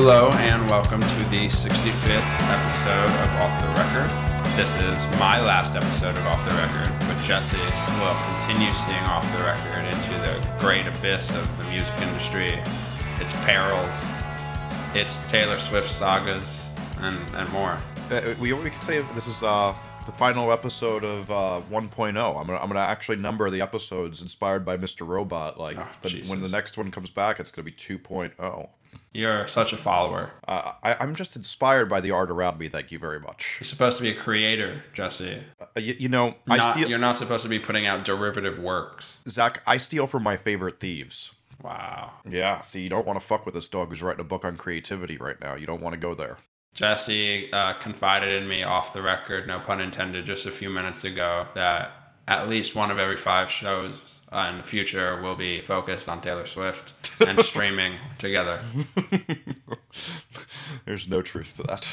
Hello and welcome to the 65th episode of Off the Record. This is my last episode of Off the Record, but Jesse will continue seeing Off the Record into the great abyss of the music industry, its perils, its Taylor Swift sagas, and, and more. Uh, we, we could say this is uh, the final episode of uh, 1.0. I'm gonna I'm gonna actually number the episodes inspired by Mr. Robot. Like Oh, the, when the next one comes back, it's gonna be 2.0. You're such a follower. Uh, I, I'm just inspired by the art around me. Thank you very much. You're supposed to be a creator, Jesse. Uh, you, you know, I Not, steal You're not supposed to be putting out derivative works. Zach. I steal from my favorite thieves. Wow. Yeah. See, you don't want to fuck with this dog who's writing a book on creativity right now. You don't want to go there. Jesse uh, confided in me off the record, no pun intended, just a few minutes ago that at least one of every five shows uh, in the future will be focused on Taylor Swift and streaming together. There's no truth to that.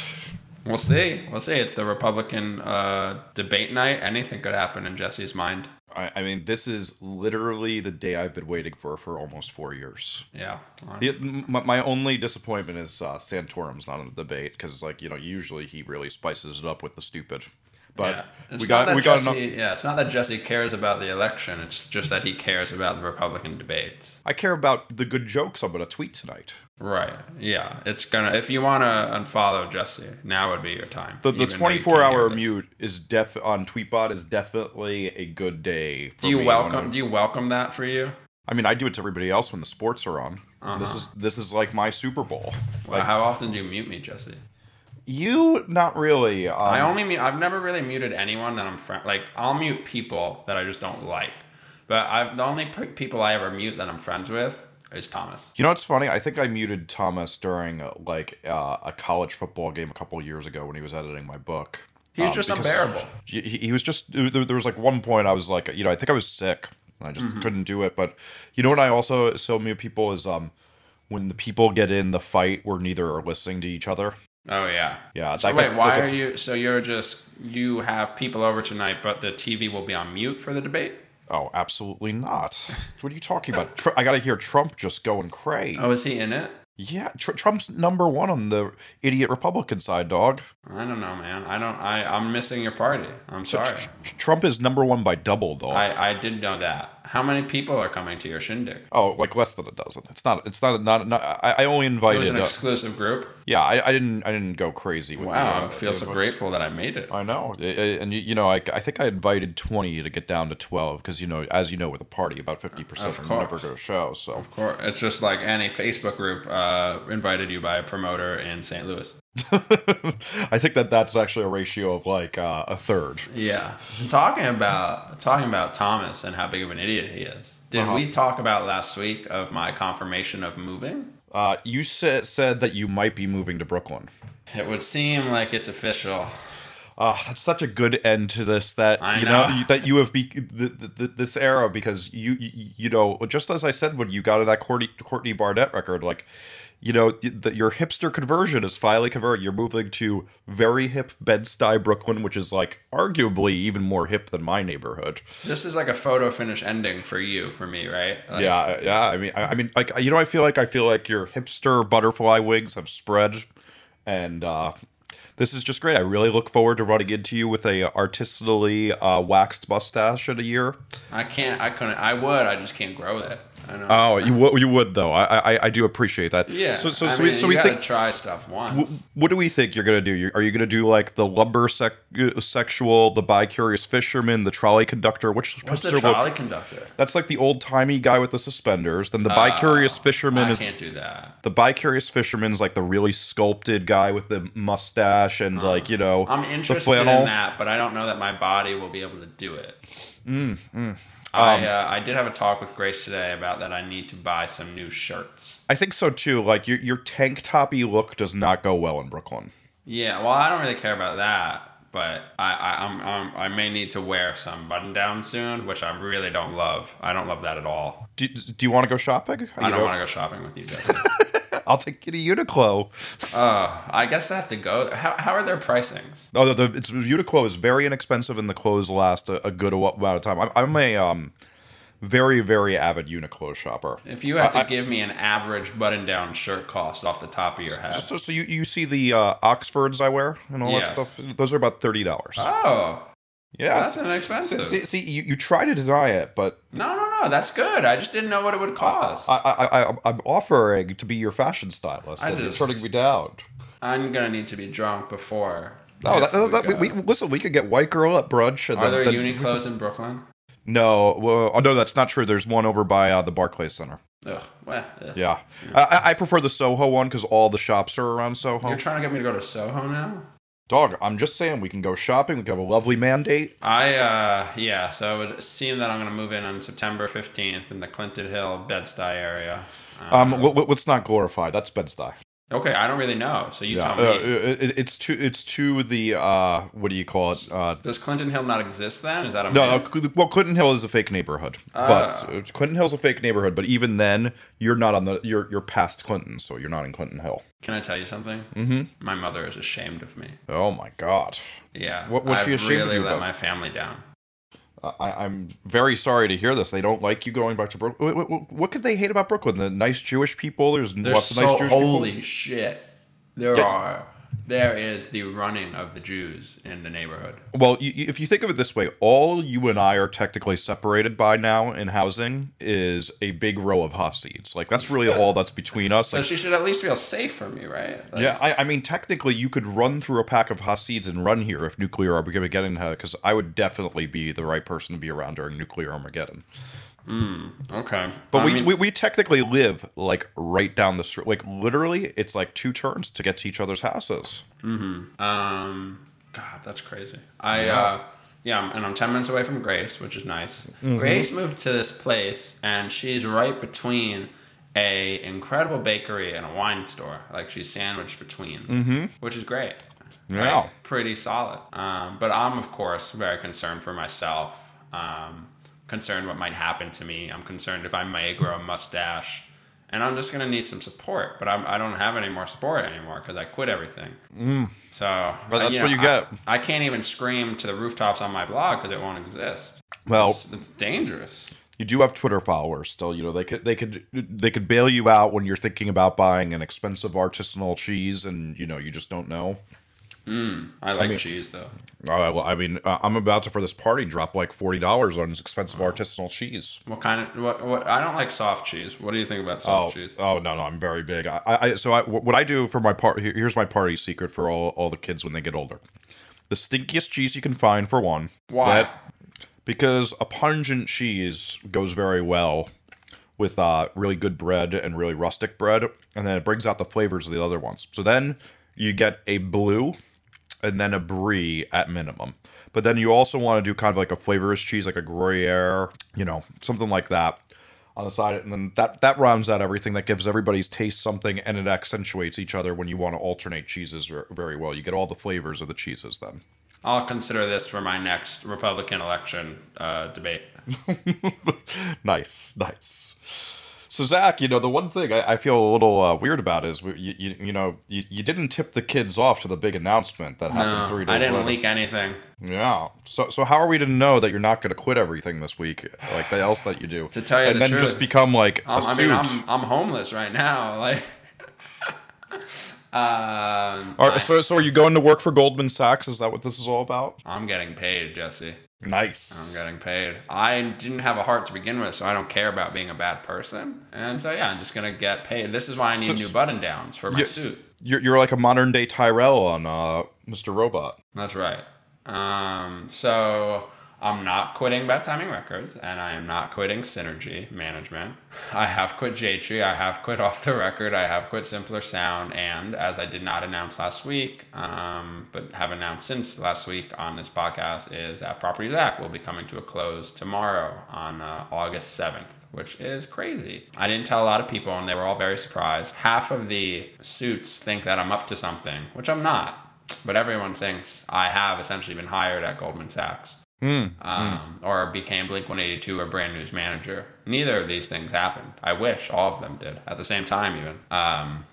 We'll see. We'll see. It's the Republican uh, debate night. Anything could happen in Jesse's mind. I, I mean, this is literally the day I've been waiting for for almost four years. Yeah. The, my, my only disappointment is uh, Santorum's not in the debate because, like, you know, usually he really spices it up with the stupid. But yeah. We got we got Jesse, enough. yeah. It's not that Jesse cares about the election. It's just that he cares about the Republican debates. I care about the good jokes I'm gonna tweet tonight. Right. Yeah. It's gonna. If you want to unfollow Jesse, now would be your time. The, the even though you 24 can't hour mute is def on Tweetbot is definitely a good day. For Do you me welcome? Do you welcome that for you? I mean, I do it to everybody else when the sports are on. This Uh-huh. is this is like my Super Bowl. Well, how often do you mute me, Jesse? You not really. Um, I only mute. I've never really muted anyone that I'm friend. Like I'll mute people that I just don't like. But I've the only p- people I ever mute that I'm friends with is Thomas. You know what's funny? I think I muted Thomas during like uh, a college football game a couple years ago when he was editing my book. He was Um, just unbearable. He, he was just there, there was like one point I was like, you know, I think I was sick. and I just Mm-hmm. couldn't do it. But you know what? I also so mute people is um when the people get in the fight where neither are listening to each other. Oh yeah. Yeah. So that wait, gets- why are you? So you're just you have people over tonight, but the TV will be on mute for the debate. Oh, absolutely not. what are you talking about? Tr- I gotta hear Trump just going cray. Oh, is he in it? Yeah, tr- Trump's number one on the idiot Republican side, dog. I don't know, man. I don't. I I'm missing your party. I'm sorry. Tr- Trump is number one by double, dog. I I did know that. How many people are coming to your shindig? Oh, like less than a dozen. It's not. It's not. Not. not I, I only It was invited. an uh, exclusive group. yeah, I, I didn't. I didn't go crazy. With Wow, the, I uh, feel so grateful that I made it. I know, I- I- and you, you know, I, I think I invited twenty to get down to twelve because you know, as you know, with a party, about fifty percent Of never go to shows. So Of course, it's just like any Facebook group uh, invited you by a promoter in St. Louis. I think that that's actually a ratio of like uh, a third. Yeah, talking about talking about Thomas and how big of an idiot he is. Did Uh-huh. we talk about last week of my confirmation of moving? Uh, you said said that you might be moving to Brooklyn. It would seem like it's official. Ah, that's such a good end to this. That I you know, know. that you have be th th th this era because you, you you know just as I said when you got to that Courtney, Courtney Barnett record, like you know the, your hipster conversion is finally converted. You're moving to very hip Bed Stuy, Brooklyn, which is like arguably even more hip than my neighborhood. This is like a photo finish ending for you, for me, right? Like, yeah, yeah. I mean, I, I mean, like you know, I feel like I feel like your hipster butterfly wings have spread, and uh, this is just great. I really look forward to running into you with a artistically uh, waxed mustache in a year. I can't. I couldn't. I would. I just can't grow it. I know. Oh, you would, you would though. I, I, I do appreciate that. yeah. So, so, so, mean, we, so we think. try stuff once. What do we think you're gonna do? Are you gonna do like the lumber sec- uh, sexual, the bi-curious fisherman, the trolley conductor? Which What's the hipster look- trolley conductor? That's like the old timey guy with the suspenders. Then the bi-curious fisherman I is can't do that. the bi-curious fisherman's like the really sculpted guy with the mustache and like you know I'm interested in that, but I don't know that my body will be able to do it. Mm, I Um, uh, I did have a talk with Grace today about that. I need to buy some new shirts. I think so too. Like your your tank toppy look does not go well in Brooklyn. Yeah, well, I don't really care about that, but I I I'm, I'm, I may need to wear some button down soon, which I really don't love. I don't love that at all. Do, do you want to go shopping? I don't want to go shopping with you. I'll take you to Uniqlo. uh, I guess I have to go. How, how are their pricings? Oh, the, the it's Uniqlo is very inexpensive, and the clothes last a, a good amount of time. I'm, I'm a um, very very avid Uniqlo shopper. If you had to I- give me an average button-down shirt cost off the top of your head, So, so you, you see the uh, Oxfords I wear and all Yes. that stuff. Those are about thirty dollars. oh, yeah. that's inexpensive. see, see, you, you try to deny it, but no, no, no, that's good. I just didn't know what it would cost. I, I, I, I'm offering to be your fashion stylist. I and just- you're turning me down. I'm gonna need to be drunk before. No, that, that, we that, we, we, listen. We could get white girl at brunch. And Are then, there then- Uniqlos in Brooklyn? No, well, oh, no, that's not true. There's one over by uh, the Barclays Center. Ugh, well. Yeah, I, I- I prefer the Soho one because all the shops are around Soho. You're trying to get me to go to Soho now? Dog, I'm just saying we can go shopping. We can have a lovely mandate. I uh yeah, so it would seem that I'm gonna move in on September 15th in the Clinton Hill Bed-Stuy area. Um, let, let- let's not glorify. That's Bed-Stuy. Okay, I don't really know, so you Yeah, tell uh, me. it, it- it's to it's to the uh, what do you call it? Uh, Does Clinton Hill not exist then? Is that a no? Well, Clinton Hill is a fake neighborhood, Ah. but uh, Clinton Hill's a fake neighborhood. But even then, you're not on the you're you're past Clinton, so you're not in Clinton Hill. Can I tell you something? Mm-hmm. My mother is ashamed of me. Oh my god, Yeah. What was she I've ashamed of really you let about? my family down. I, I'm very sorry to hear this. They don't like you going back to Brooklyn. What, what, what could they hate about Brooklyn? The nice Jewish people. There's There's lots of nice Jewish people. holy shit. There Yeah. are there is the running of the Jews in the neighborhood. Well, you, if you think of it this way, all you and I are technically separated by now in housing is a big row of Hasids. Like that's really all that's between us. So Like, she should at least feel safe from me, right? Like, Yeah, I, I mean, technically, you could run through a pack of Hasids and run here if nuclear Armageddon had, because I would definitely be the right person to be around during nuclear Armageddon. Okay. But I we, mean, we we technically live like right down the street. Like literally, it's like two turns to get to each other's houses. Um, God, that's crazy. I uh, yeah, and I'm ten minutes away from Grace, which is nice. Grace moved to this place, and she's right between a incredible bakery and a wine store. Like she's sandwiched between, which is great. Yeah. Right? pretty solid. Um, but I'm of course very concerned for myself. Um, concerned what might happen to me. I'm concerned if I may grow a mustache. And I'm just gonna need some support, but I'm, I don't have any more support anymore because I quit everything. So But that's uh, what you I- get. I, can't even scream to the rooftops on my blog because it won't exist. Well, It's, it's dangerous. you do have Twitter followers still. You know they could they could they could bail you out when you're thinking about buying an expensive artisanal cheese, and you know you just don't know. I like mean- cheese though. Uh, well, I mean, uh, I'm about to for this party drop like forty dollars on this expensive artisanal cheese. What kind of what? What? I don't like soft cheese. What do you think about Oh, soft cheese? oh no, no, I'm very big. I, I so I, what I do for my part here's my party secret for all all the kids when they get older. The stinkiest cheese you can find for one. Why? That- because a pungent cheese goes very well with uh, really good bread and really rustic bread, and then it brings out the flavors of the other ones. So then you get a blue and then a brie at minimum. But then you also want to do kind of like a flavorless cheese, like a Gruyere, you know, something like that on the side. And then that that rounds out everything. That gives everybody's taste something, and it accentuates each other when you want to alternate cheeses very well. You get all the flavors of the cheeses then. I'll consider this for my next Republican election uh, debate. nice, nice. So Zach, you know the one thing I, I feel a little uh, weird about is you, you, you know you, you didn't tip the kids off to the big announcement that happened No, three days ago. I didn't later. leak anything. Yeah. So so how are we to know that you're not going to quit everything this week, like the else that you do, To tell you and the then truth, just become like a Um, I suit? mean, I'm I'm homeless right now. Like, um, Are- I, so so are you going to work for Goldman Sachs? Is that what this is all about? I'm getting paid, Jesse. I'm getting paid. I didn't have a heart to begin with, so I don't care about being a bad person. And so yeah, I'm just gonna get paid. This is why I need So- new button downs for my Yeah. suit. You're you're like a modern day Tyrell on uh, Mr. Robot. That's right. Um, so I'm not quitting Bad Timing Records, and I am not quitting Synergy Management. I have quit J-Tree, I have quit Off the Record, I have quit Simpler Sound, and as I did not announce last week, um, but have announced since last week on this podcast, is that Property Zach will be coming to a close tomorrow on uh, August 7th. Which is crazy. I didn't tell a lot of people, and they were all very surprised. Half of the suits think that I'm up to something, which I'm not but everyone thinks I have essentially been hired at Goldman Sachs. Um, Or became Blink 182 or Brand New's manager. Neither of these things happened. I wish all of them did at the same time, even. Um,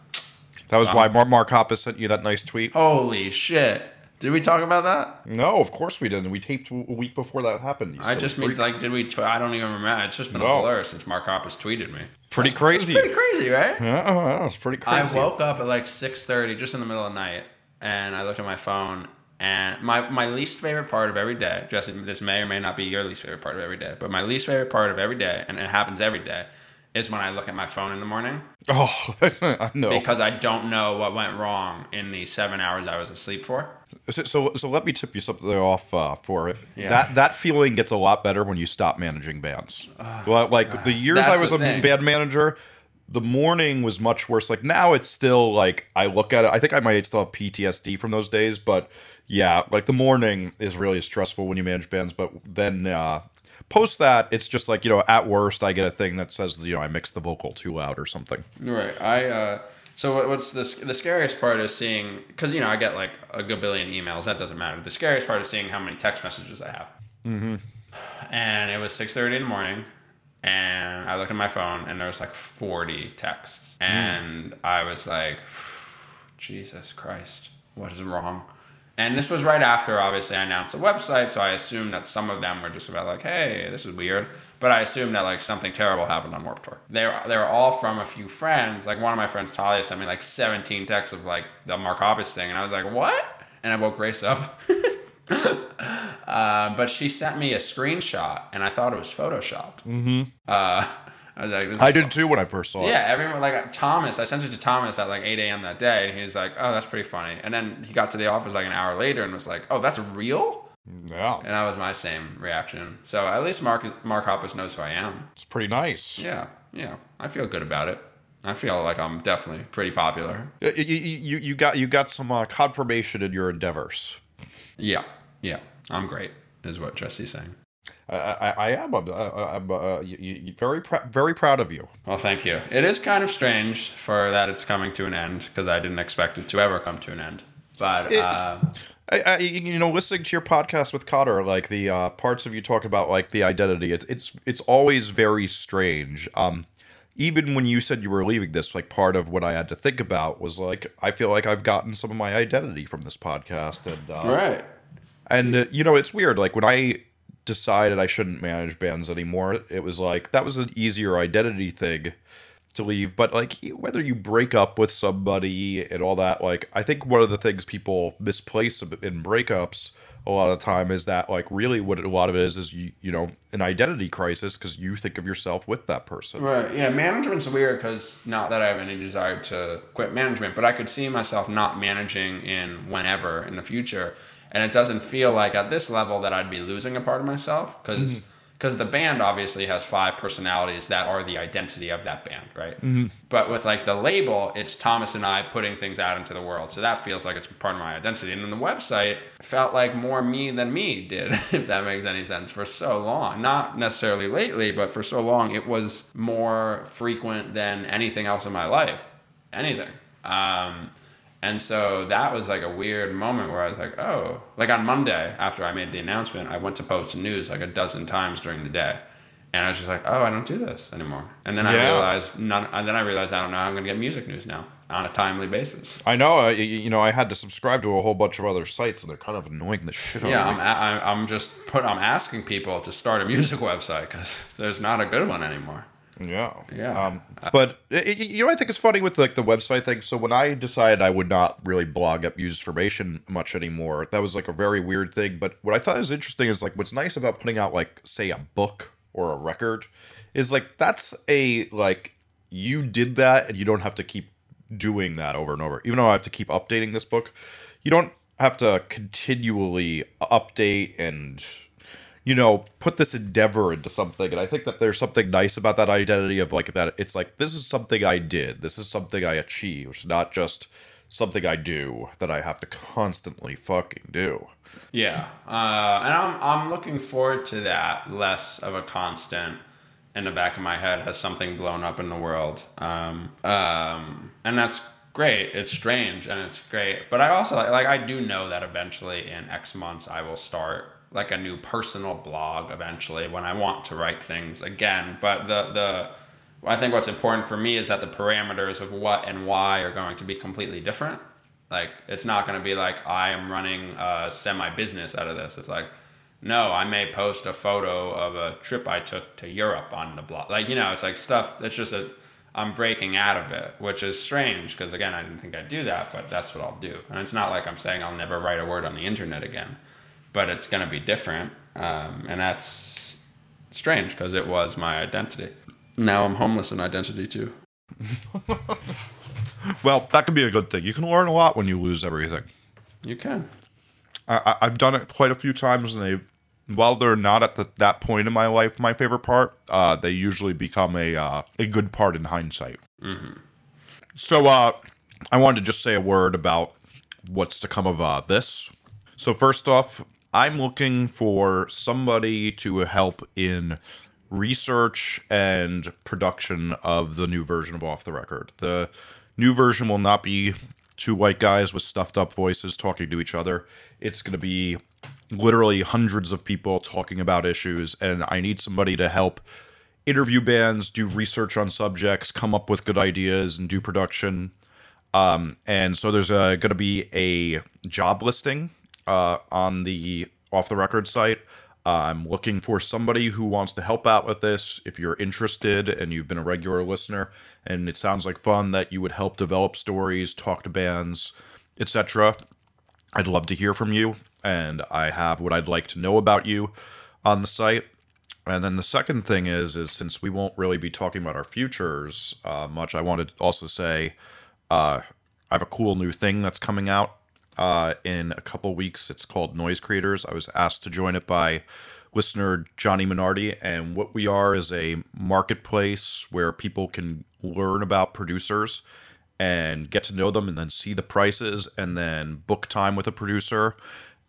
That was why Mark Mark Hoppus sent you that nice tweet. holy shit. Did we talk about that? No, of course we didn't. We taped a week before that happened. I just mean like, did we? Tw- I don't even remember. It's just been No. a blur since Mark Hoppus tweeted me. pretty It's crazy. pretty crazy, right? Yeah, that was pretty crazy. I woke up at like six thirty, just in the middle of the night, and I looked at my phone. And my, my least favorite part of every day, Jesse, this may or may not be your least favorite part of every day, but my least favorite part of every day, and it happens every day, is when I look at my phone in the morning Oh, I know. because I don't know what went wrong in the seven hours I was asleep for. So, so, so let me tip you something off uh, for it. Yeah. That that feeling gets a lot better when you stop managing bands. well, like the years I was a thing. band manager, the morning was much worse. Like now, it's still like I look at it. I think I might still have PTSD from those days, but yeah, like the morning is really stressful when you manage bands. But then uh, post that, it's just like you know, at worst, I get a thing that says you know I mixed the vocal too loud or something. Right. I uh so what's the the scariest part is seeing because you know I get like a gabillion emails. That doesn't matter. The scariest part is seeing how many text messages I have. Mm-hmm. And it was six thirty in the morning, and I looked at my phone and there was like forty texts, and I was like, Jesus Christ, what is wrong? And this was right after, obviously, I announced the website, so I assumed that some of them were just about like, hey, this is weird. But I assumed that like something terrible happened on Warped Tour. They were they were all from a few friends. Like one of my friends, Talia, sent me like 17 texts of like the Mark Hoppus thing, and I was like, what? And I woke Grace up. uh, but she sent me a screenshot, and I thought it was photoshopped. Mm-hmm. Uh, I like, I did too when I first saw it. yeah, everyone like Thomas. I sent it to Thomas at like 8 a.m. that day, and he was like, "Oh, that's pretty funny." And then he got to the office like an hour later and was like, "Oh, that's real." Yeah, And that was my same reaction. So at least Mark Mark Hoppus knows who I am. it's pretty nice. Yeah, yeah, I feel good about it. I feel like I'm definitely pretty popular. You, you, you, you got you got some uh, confirmation in your endeavors. Yeah, yeah, I'm great, is what Jesse's saying. I, I, I am. Uh, I'm uh, you, very prou- very proud of you. Well, thank you. It is kind of strange for that it's coming to an end because I didn't expect it to ever come to an end. But uh, I, I, you know, listening to your podcast with Cotter, like the uh, parts of you talk about like the identity, it's it's it's always very strange. Um, even when you said you were leaving this, like part of what I had to think about was like I feel like I've gotten some of my identity from this podcast, and uh, right. And uh, you know, it's weird. Like when I decided I shouldn't manage bands anymore, it was like that was an easier identity thing to leave. But like whether you break up with somebody and all that, like I think one of the things people misplace in breakups a lot of the time is that like really what a lot of it is is you you know an identity crisis because you think of yourself with that person. Right. Yeah. Management's weird because not that I have any desire to quit management, but I could see myself not managing in whenever in the future, and it doesn't feel like at this level that I'd be losing a part of myself because. Because the band obviously has five personalities that are the identity of that band, right? But with like the label, it's Thomas and I putting things out into the world. So that feels like it's part of my identity. And then the website felt like more me than me did, if that makes any sense, for so long. Not necessarily lately, but for so long, it was more frequent than anything else in my life. Anything. Um, and so that was like a weird moment where I was like, oh, like on Monday after I made the announcement, I went to post news like a dozen times during the day. And I was just like, oh, I don't do this anymore. And then I realized none, and then I realized I don't know I'm going to get music news now on a timely basis. I know, uh, you, you know, I had to subscribe to a whole bunch of other sites, and they're kind of annoying the shit out Yeah, of I'm, me. a- I'm just put, I'm asking people to start a music website because there's not a good one anymore. Yeah. Yeah. Um, but it, you know, I think it's funny with like the website thing. So when I decided I would not really blog up user information much anymore, that was like a very weird thing. But what I thought was interesting is like what's nice about putting out like say a book or a record is like that's a like you did that and you don't have to keep doing that over and over. Even though I have to keep updating this book, you don't have to continually update and you know, put this endeavor into something. And I think that there's something nice about that identity of like that. It's like, this is something I did. This is something I achieved, not just something I do that I have to constantly fucking do. Yeah, uh, and I'm I'm looking forward to that less of a constant in the back of my head has something blown up in the world, um, um, and that's great. It's strange and it's great, but I also like, like I do know that eventually in X months I will start like a new personal blog eventually when I want to write things again. But the the I think what's important for me is that the parameters of what and why are going to be completely different Like it's not going to be like I am running a semi business out of this. It's like no, I may post a photo of a trip I took to Europe on the blog. Like, you know, it's like stuff that's just a, I'm breaking out of it, which is strange because, again, I didn't think I'd do that, but that's what I'll do. And it's not like I'm saying I'll never write a word on the internet again, but it's going to be different. Um, and that's strange because it was my identity. Now I'm homeless in identity too. Well, that could be a good thing. You can learn a lot when you lose everything. You can. I, I've done it quite a few times, and they, while they're not at the, that point in my life, my favorite part, uh, they usually become a uh, a good part in hindsight. So, uh, I wanted to just say a word about what's to come of uh, this. So, first off, I'm looking for somebody to help in research and production of the new version of Off the Record. The new version will not be two white guys with stuffed up voices talking to each other. It's going to be literally hundreds of people talking about issues, and I need somebody to help interview bands, do research on subjects, come up with good ideas, and do production. Um, and so there's uh, going to be a job listing uh, on the off the record site. Uh, I'm looking for somebody who wants to help out with this. If you're interested and you've been a regular listener and it sounds like fun that you would help develop stories, talk to bands, etc., I'd love to hear from you. And I have what I'd like to know about you on the site. And then the second thing is, is since we won't really be talking about our futures uh, much, I wanted to also say uh, I have a cool new thing that's coming out uh, in a couple weeks. It's called Noise Creators. I was asked to join it by listener Johnny Minardi, and what we are is a marketplace where people can learn about producers and get to know them, and then see the prices, and then book time with a producer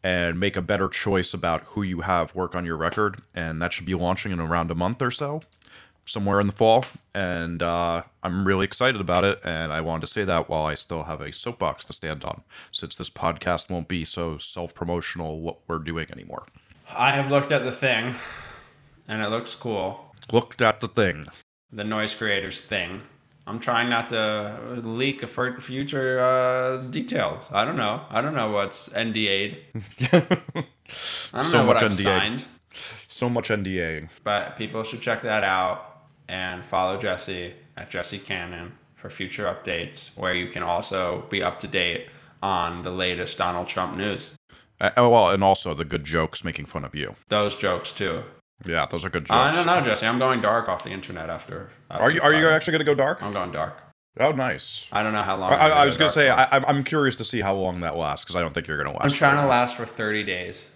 and make a better choice about who you have work on your record. And that should be launching in around a month or so somewhere in the fall, and uh, I'm really excited about it. And I wanted to say that while I still have a soapbox to stand on, since this podcast won't be so self promotional what we're doing anymore. I have looked at the thing, and it looks cool. Looked at the thing. The noise creators thing. I'm trying not to leak a fur- future uh, details. I don't know. I don't know what's NDA'd. I don't So know what much NDA. signed. So much NDA. But people should check that out and follow Jesse at Jesse Cannon for future updates, where you can also be up to date on the latest Donald Trump news. Uh, oh, well, and also the good jokes making fun of you. Those jokes too. Yeah, those are good jokes. I don't know, Jesse. I'm going dark off the internet after. after Are you are you actually going to go dark? I'm going dark. Oh, nice. I don't know how long. I, I, was going to say for. I, I'm- I'm curious to see how long that lasts because I don't think you're going to last. I'm trying to last for 30 days.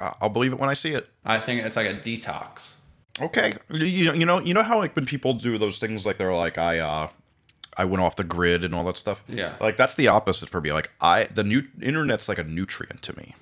Uh, I'll believe it when I see it. I think it's like a detox. Okay, you, you know you know how like when people do those things like they're like I uh I went off the grid and all that stuff. Yeah. Like that's the opposite for me. Like I the new internet's like a nutrient to me.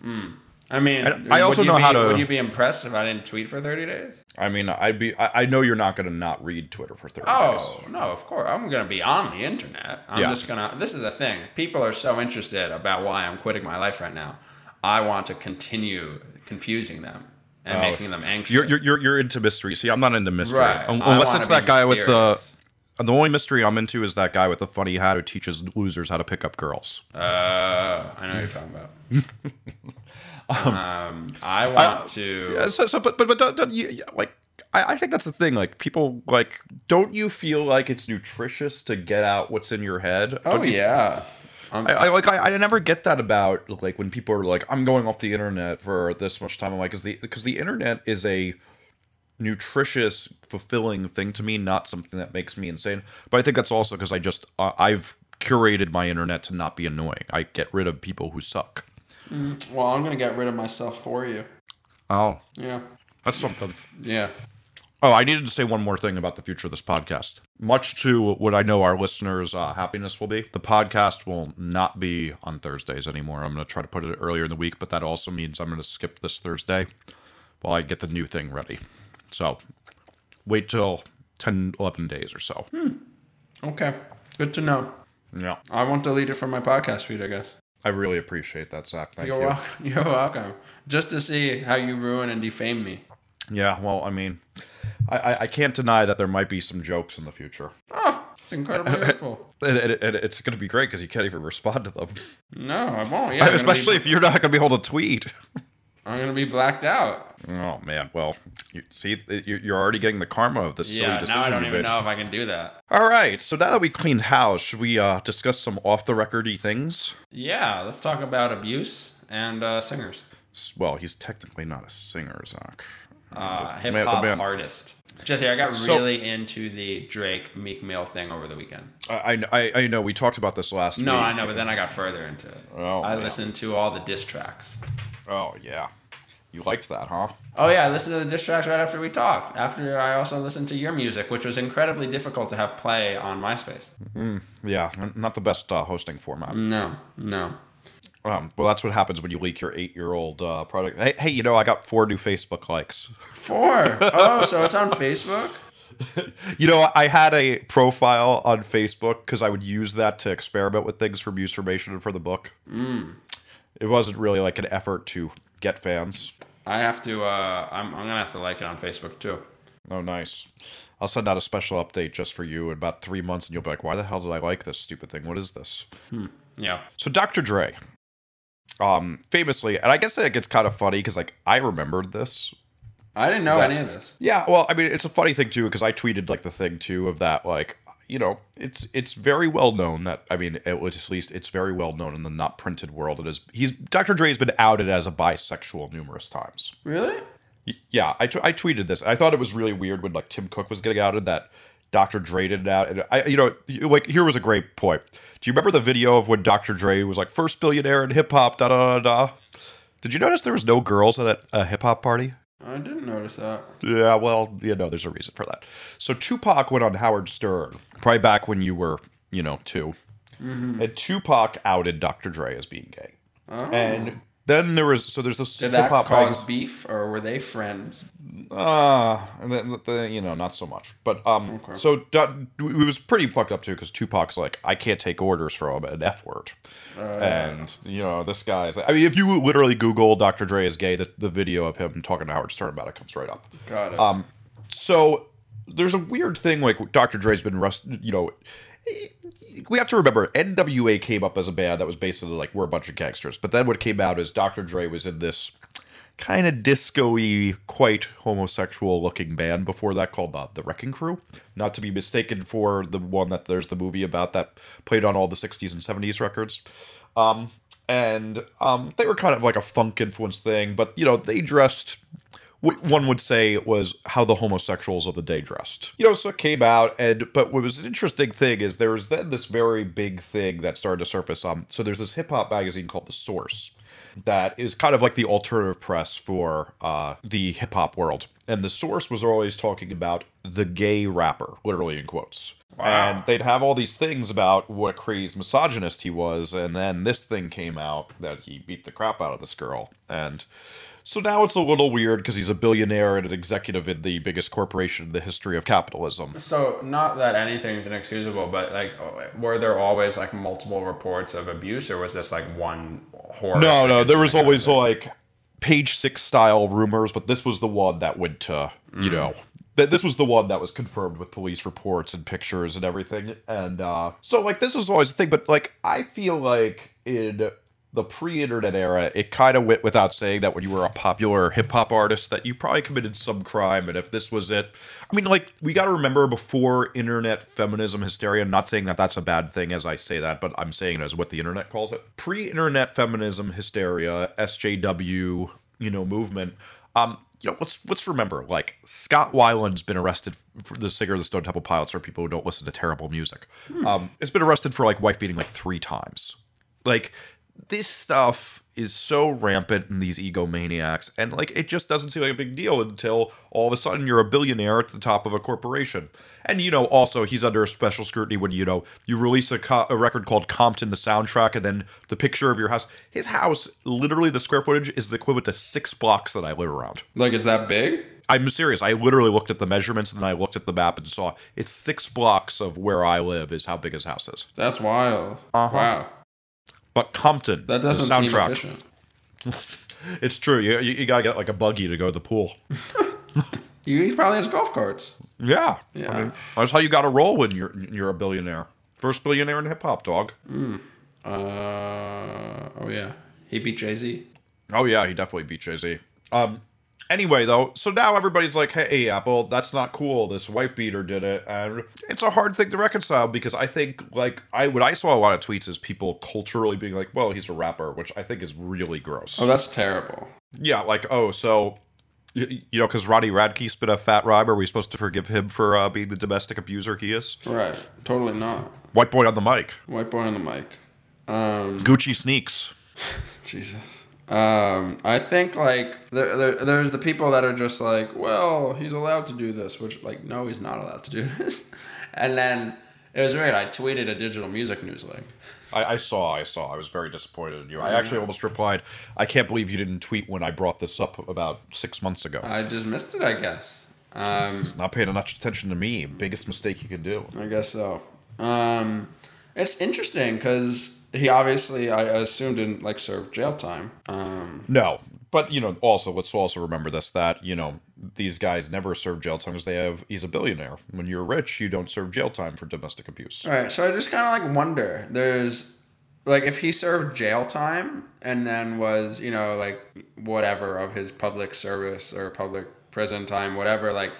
I mean, And I also know be, how to- Would you be impressed if I didn't tweet for 30 days? I mean, I'd be I, I know you're not going to not read Twitter for 30 days. Oh no, of course I'm gonna be on the internet. I'm Yeah. just gonna. This is the thing. People are so interested about why I'm quitting my life right now. I want to continue confusing them and making them anxious. Oh. You're, you're you're into mystery. See, I'm not into mystery. right. I Unless it's that guy with the And the only mystery I'm into is that guy with the funny hat who teaches losers how to pick up girls. Uh, I know what you're talking about. um, I want to. Yeah, so, so but but but don't, don't you, like I, I think that's the thing. Like people like don't you feel like it's nutritious to get out what's in your head? Oh Don't you- yeah. Um, I, I like I, I never get that about like when people are like I'm going off the internet for this much time. I'm like, is the because the internet is a nutritious, fulfilling thing to me, not something that makes me insane. But I think that's also because I just uh, I've curated my internet to not be annoying. I get rid of people who suck. well, I'm gonna get rid of myself for you. Oh, Yeah. that's something. Yeah. Oh, I needed to say one more thing about the future of this podcast. Much to what I know our listeners' uh, happiness will be, the podcast will not be on Thursdays anymore. I'm going to try to put it earlier in the week, but that also means I'm going to skip this Thursday while I get the new thing ready. So wait till 10, 11 days or so. Okay. Good to know. Yeah. I won't delete it from my podcast feed. I guess. I really appreciate that, Zach. Thank You're you. welcome. You're welcome. Just to see how you ruin and defame me. Yeah, well, I mean, I, I, can't deny that there might be some jokes in the future. It's incredibly hurtful. And, and- and it's going to be great because you can't even respond to them, No, I won't. Yeah, especially be, if you're not going to be able to tweet. I'm gonna be blacked out. Oh man, well, you see, you're you're already getting the karma of this silly Yeah, decision now I don't even know if I can do that. All right, so now that we cleaned house, should we uh, discuss some off the recordy things? Yeah, let's talk about abuse and uh, singers. Well, he's technically not a singer, Zach. Uh, hip hop artist. Jesse, I got So- really into the Drake Meek Mill thing over the weekend. I, I, I know we talked about this last No, week. I know, but then I got further into it. Oh, I listened to all the diss tracks. Oh yeah, you liked that, huh? Oh yeah, I listened to the diss tracks right after we talked. After I also listened to your music, which was incredibly difficult to have play on MySpace. Yeah, not the best uh, hosting format. No, no. Um, well, that's what happens when you leak your eight-year-old uh, product. Hey, hey, you know, I got four new Facebook likes. Four. Oh, so it's on Facebook. You know, I had a profile on Facebook because I would use that to experiment with things for Musformation and for the book. Mm. It wasn't really like an effort to get fans. I have to. Uh, I'm. I'm gonna have to like it on Facebook too. Oh, nice. I'll send out a special update just for you in about three months, and you'll be like, "Why the hell did I like this stupid thing? What is this?" Yeah. So, Dr. Dre, um, famously, and I guess it gets kind of funny because like I remembered this. I didn't know That- any of this. Yeah, well, I mean, it's a funny thing too because I tweeted like the thing too of that like you know it's it's very well known that I mean it was at least it's very well known in the not printed world. It is he's Dr. Dre has been outed as a bisexual numerous times. Really? Yeah, I, t- I tweeted this. I thought it was really weird when like Tim Cook was getting outed that Dr. Dre did it out. And I, you know, like here was a great point. Do you remember the video of when Dr. Dre was like first billionaire in hip hop? Da da da da. Did you notice there was no girls at that uh, hip hop party? I didn't notice that. Yeah, well, you know, there's a reason for that. So Tupac went on Howard Stern, probably back when you were, you know, 2 and Tupac outed Dr. Dre as being gay. And then there was so there's this Did that cause mag- beef, or were they friends? Uh, and then the, you know, not so much. But um, so Du- it was pretty fucked up too because Tupac's like, I can't take orders from an F word, and you know, this guy's. Like, I mean, if you literally Google Dr. Dre is gay, the, the video of him talking to Howard Stern about it comes right up. Got it. Um, so there's a weird thing like Dr. Dre's been rust. You know, we have to remember NWA came up as a band that was basically like we're a bunch of gangsters, but then what came out is Dr. Dre was in this kind of disco-y, quite homosexual looking band before that called the, the Wrecking Crew. Not to be mistaken for the one that there's the movie about that played on all the 60s and 70s records. Um, and um, they were kind of like a funk influence thing, but you know, they dressed what one would say was how the homosexuals of the day dressed. You know, so it came out, and but what was an interesting thing is there was then this very big thing that started to surface. Um, so there's this hip hop magazine called The Source that is kind of like the alternative press for uh, the hip hop world, and The Source was always talking about the gay rapper, literally in quotes. Wow. And they'd have all these things about what a crazed misogynist he was, and then this thing came out that he beat the crap out of this girl, and so now it's a little weird because he's a billionaire and an executive in the biggest corporation in the history of capitalism. So not that anything's inexcusable, but like, were there always like multiple reports of abuse, or was this like one horror? No, no, there was always like page six style rumors, but this was the one that went to, you know, th- this was the one that was confirmed with police reports and pictures and everything. And uh, so, like, this was always a thing, but like, I feel like in the pre-internet era, it kind of went without saying that when you were a popular hip hop artist, that you probably committed some crime, and if this was it, I mean, like, we got to remember before internet feminism hysteria. I'm not saying that that's a bad thing as I say that, but I'm saying it as what the internet calls it. Pre-internet feminism hysteria, SJW, you know, movement. Um, you know, let's let's remember, like Scott Weiland's been arrested for the singer of the Stone Temple Pilots, for people who don't listen to terrible music. Um, it's been arrested for like wife beating like three times. Like this stuff is so rampant in these egomaniacs, and like it just doesn't seem like a big deal until all of a sudden you're a billionaire at the top of a corporation. And you know, also he's under a special scrutiny when you know you release a, co- a record called Compton, the soundtrack, and then the picture of your house. His house, literally, the square footage is the equivalent to six blocks that I live around. like it's that big. I'm serious. I literally looked at the measurements and then I looked at the map and saw it's six blocks of where I live is how big his house is. That's wild. Uh-huh. Wow, But Compton, that the doesn't seem soundtrack. efficient. It's true. You, you, you gotta get like a buggy to go to the pool. He probably has golf carts. Yeah. Yeah. I mean, that's how you got to roll when you're you're a billionaire. First billionaire in hip hop, dog. Uh, oh yeah, he beat Jay Z. Oh yeah, he definitely beat Jay Z. Um. Anyway, though, so now everybody's like, "Hey, Apple, that's not cool. This white beater did it," and it's a hard thing to reconcile because I think, like, I what I saw a lot of tweets is people culturally being like, "Well, he's a rapper," which I think is really gross. Oh, that's terrible. Yeah, like, oh, so y- you know, because Ronnie Radke spit a fat rhyme, are we supposed to forgive him for uh, being the domestic abuser he is? Right. Totally not. White boy on the mic, White boy on the mic. Um, Gucci sneaks. Jesus. Um, I think like there, there, there's the people that are just like, well, he's allowed to do this, which like, no, he's not allowed to do this. and then it was weird. I tweeted a digital music news link. I, I saw, I saw. I was very disappointed in you. I actually almost replied, "I can't believe you didn't tweet when I brought this up about six months ago." I just missed it, I guess. Um, Not paying enough attention to me. Biggest mistake you can do. I guess so. Um, it's interesting because he obviously, I assume, didn't like serve jail time. Um, No, but you know, also let's also remember this: that you know these guys never serve jail time because they have. He's a billionaire. When you're rich, you don't serve jail time for domestic abuse. All right, so I just kind of like wonder. There's like if he served jail time and then was you know like whatever of his public service or public prison time, whatever. Like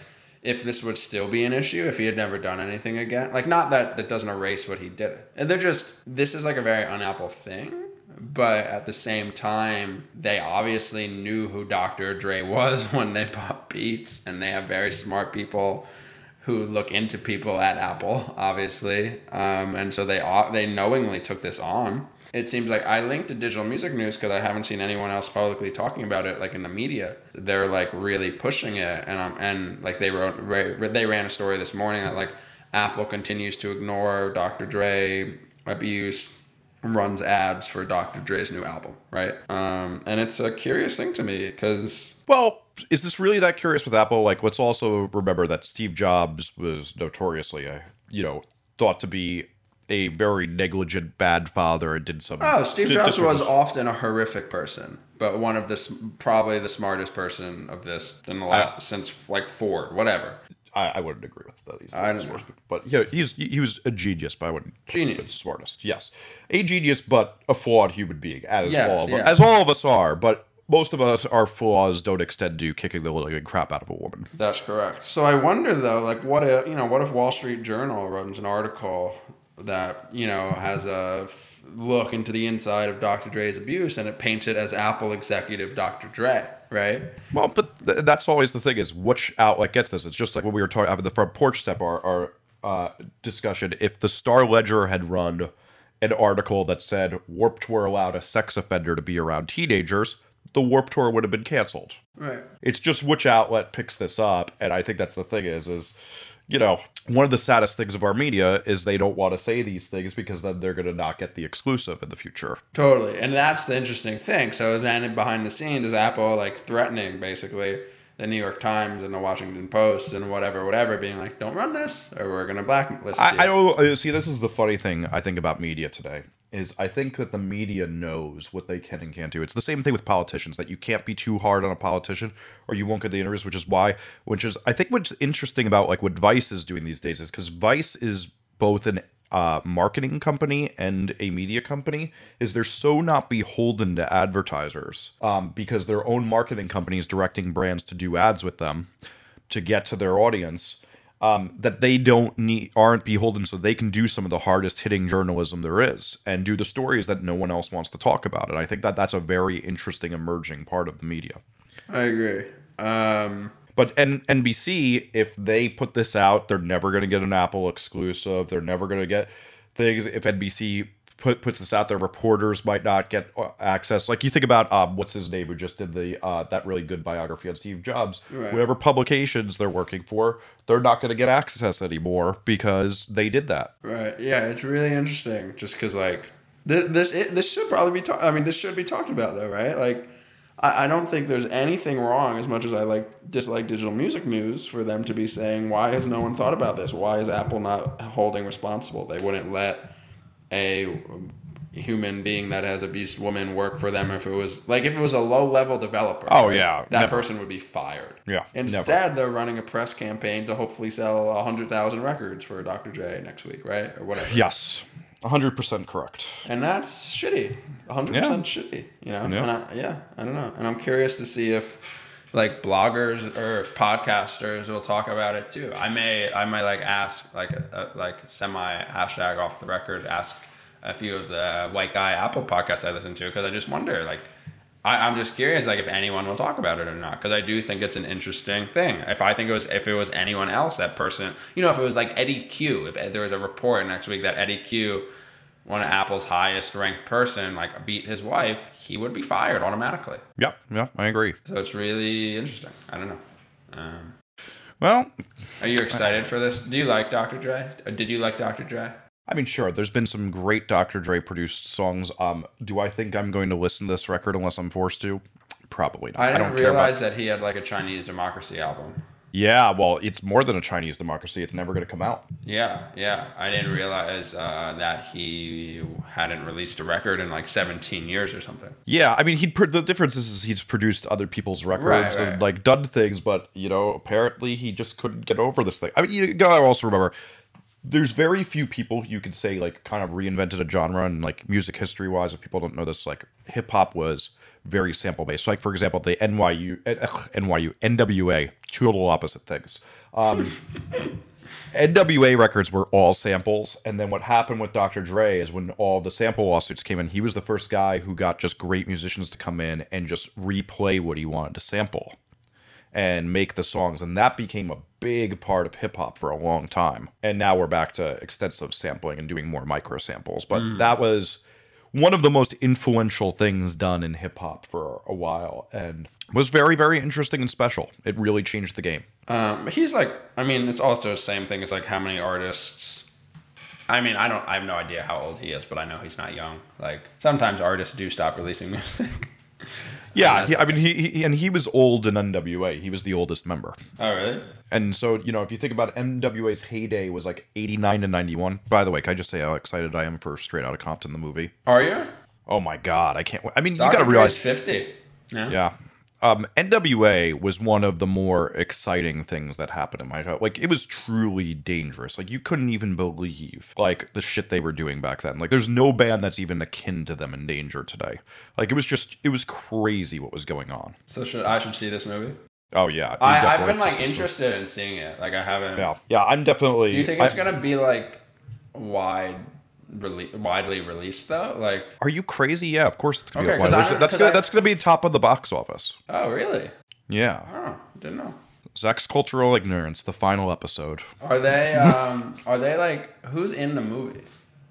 if this would still be an issue if he had never done anything again. Like not that that doesn't erase what he did. And they're just this is like a very un-Apple thing. But at the same time, they obviously knew who Dr. Dre was when they bought Beats, and they have very smart people who look into people at Apple, obviously, um, and so they au- they knowingly took this on. It seems like I linked to digital music news because I haven't seen anyone else publicly talking about it, like in the media. They're like really pushing it, and um, and like they wrote they ran a story this morning that like Apple continues to ignore Dr. Dre abuse, runs ads for Dr. Dre's new album, right? Um, and it's a curious thing to me because Well, is this really that curious with Apple? Like, let's also remember that Steve Jobs was notoriously, a, you know, thought to be a very negligent, bad father and did some. Oh, Steve Jobs was often a horrific person, but one of this probably the smartest person of this in the last since like Ford, whatever. I, I wouldn't agree with that. He's I don't smartest people. But yeah, he's he was a genius, but I wouldn't Genius. smartest. Yes, a genius, but a flawed human being, as Yes, all of yeah. as all of us are. But most of us, our flaws don't extend to kicking the living crap out of a woman. That's correct. So I wonder though, like what if you know, what if Wall Street Journal runs an article that you know has a f- look into the inside of Dr. Dre's abuse and it paints it as Apple executive Dr. Dre, right? Well, but th- that's always the thing is which outlet gets this. It's just like when we were talking having the front porch step our, our uh, discussion. If the Star Ledger had run an article that said Warped Tour allowed a sex offender to be around teenagers, the Warped Tour would have been canceled. Right. It's just which outlet picks this up, and I think that's the thing is is you know one of the saddest things of our media is they don't want to say these things because then they're going to not get the exclusive in the future. Totally. And that's the interesting thing. So then behind the scenes is Apple like threatening basically the New York Times and the Washington Post and whatever, whatever, being like, don't run this or we're going to blacklist you. I, I don't uh, see. This is the funny thing I think about media today is I think that the media knows what they can and can't do. It's the same thing with politicians that you can't be too hard on a politician or you won't get the interviews. Which is why, which is I think what's interesting about like what Vice is doing these days is because Vice is both an uh, marketing company and a media company is they're so not beholden to advertisers um, because their own marketing company is directing brands to do ads with them to get to their audience um, that they don't need aren't beholden so they can do some of the hardest hitting journalism there is and do the stories that no one else wants to talk about. And i think that that's a very interesting emerging part of the media. I agree. Um, but N- nbc if they put this out they're never going to get an apple exclusive. They're never going to get things. If nbc put, puts this out there reporters might not get uh, access like you think about um, what's his name who just did the uh, that really good biography on steve jobs Right. whatever publications they're working for they're not going to get access anymore because they did that right. Yeah, it's really interesting just because, like, th- this it, this should probably be talked I mean, this should be talked about, though, right? Like, I, I don't think there's anything wrong as much as I like dislike digital music news for them to be saying, why has no one thought about this? Why is Apple not holding responsible? They wouldn't let a human being that has abused women work for them if it was like if it was a low level developer. Oh, yeah, that never. person would be fired. Yeah, Instead, they're running a press campaign to hopefully sell hundred thousand records for Dr. J next week, right, or whatever. Yes, 100% correct. And that's shitty. 100% Yeah. shitty. You know? Yeah. And I, yeah, I don't know. And I'm curious to see if like bloggers or podcasters will talk about it too. I may I might like ask like a, a, like semi hashtag off the record ask a few of the white guy Apple podcasts I listen to because I just wonder like I, I'm just curious like if anyone will talk about it or not because I do think it's an interesting thing. If I think it was if it was anyone else that person you know if it was like Eddy Cue if there was a report next week that Eddy Cue one of Apple's highest ranked person like beat his wife, he would be fired automatically. Yep, yep, I agree. So it's really interesting. I don't know. Um, Well, are you excited for this? Do you like Dr. Dre? Or Did you like Dr. Dre? I mean, sure, there's been some great Dr. Dre produced songs. Um, do I think I'm going to listen to this record unless I'm forced to? Probably not. I didn't don't care about realize that he had like a Chinese democracy album. Yeah, well, it's more than a Chinese democracy. It's never going to come out. Yeah, yeah. I didn't realize uh, that he hadn't released a record in like 17 years or something. Yeah, I mean, he pr- the difference is, is he's produced other people's records right. and like done things, but you know, apparently he just couldn't get over this thing. I mean, you gotta also remember, there's very few people you could say like kind of reinvented a genre and like music history wise. If people don't know this, like hip hop was very sample based. Like for example, the NYU, ugh, NYU, NWA, two total opposite things. Um, NWA records were all samples, and then what happened with Dr. Dre is when all the sample lawsuits came in, he was the first guy who got just great musicians to come in and just replay what he wanted to sample and make the songs, and that became a big part of hip hop for a long time. And now we're back to extensive sampling and doing more micro samples, but that was one of the most influential things done in hip hop for a while and was very very interesting and special. It really changed the game. Um, he's like, I mean, it's also the same thing as like how many artists. I mean, I don't, I have no idea how old he is, but I know he's not young. Like sometimes artists do stop releasing music. Yeah, he, I mean, he, he and he was old in NWA. He was the oldest member, oh, really? and so you know, if you think about it, NWA's heyday was like eighty nine to ninety one. By the way, can I just say how excited I am for Straight Outta Compton the movie? Are you? Oh my god, I can't. I mean, you got to Dre's realize, fifty. Yeah. yeah. Um, NWA was one of the more exciting things that happened in my childhood. Like, it was truly dangerous. Like, you couldn't even believe like the shit they were doing back then. Like, there's no band that's even akin to them in danger today. Like, it was just, it was crazy what was going on. So should I should see this movie? Oh yeah, I, I've been like interested in seeing it. Like I haven't. Yeah, yeah, I'm definitely. Do you think it's I- gonna be like wide, rele- widely released though? Like, Are you crazy? Yeah, of course it's gonna Okay, be. 'cause Wide. I- that's gonna I- that's gonna be top of the box office. oh really? Yeah, Oh, didn't know. Zach's cultural ignorance, the final episode. Are they? Um, are they like who's in the movie?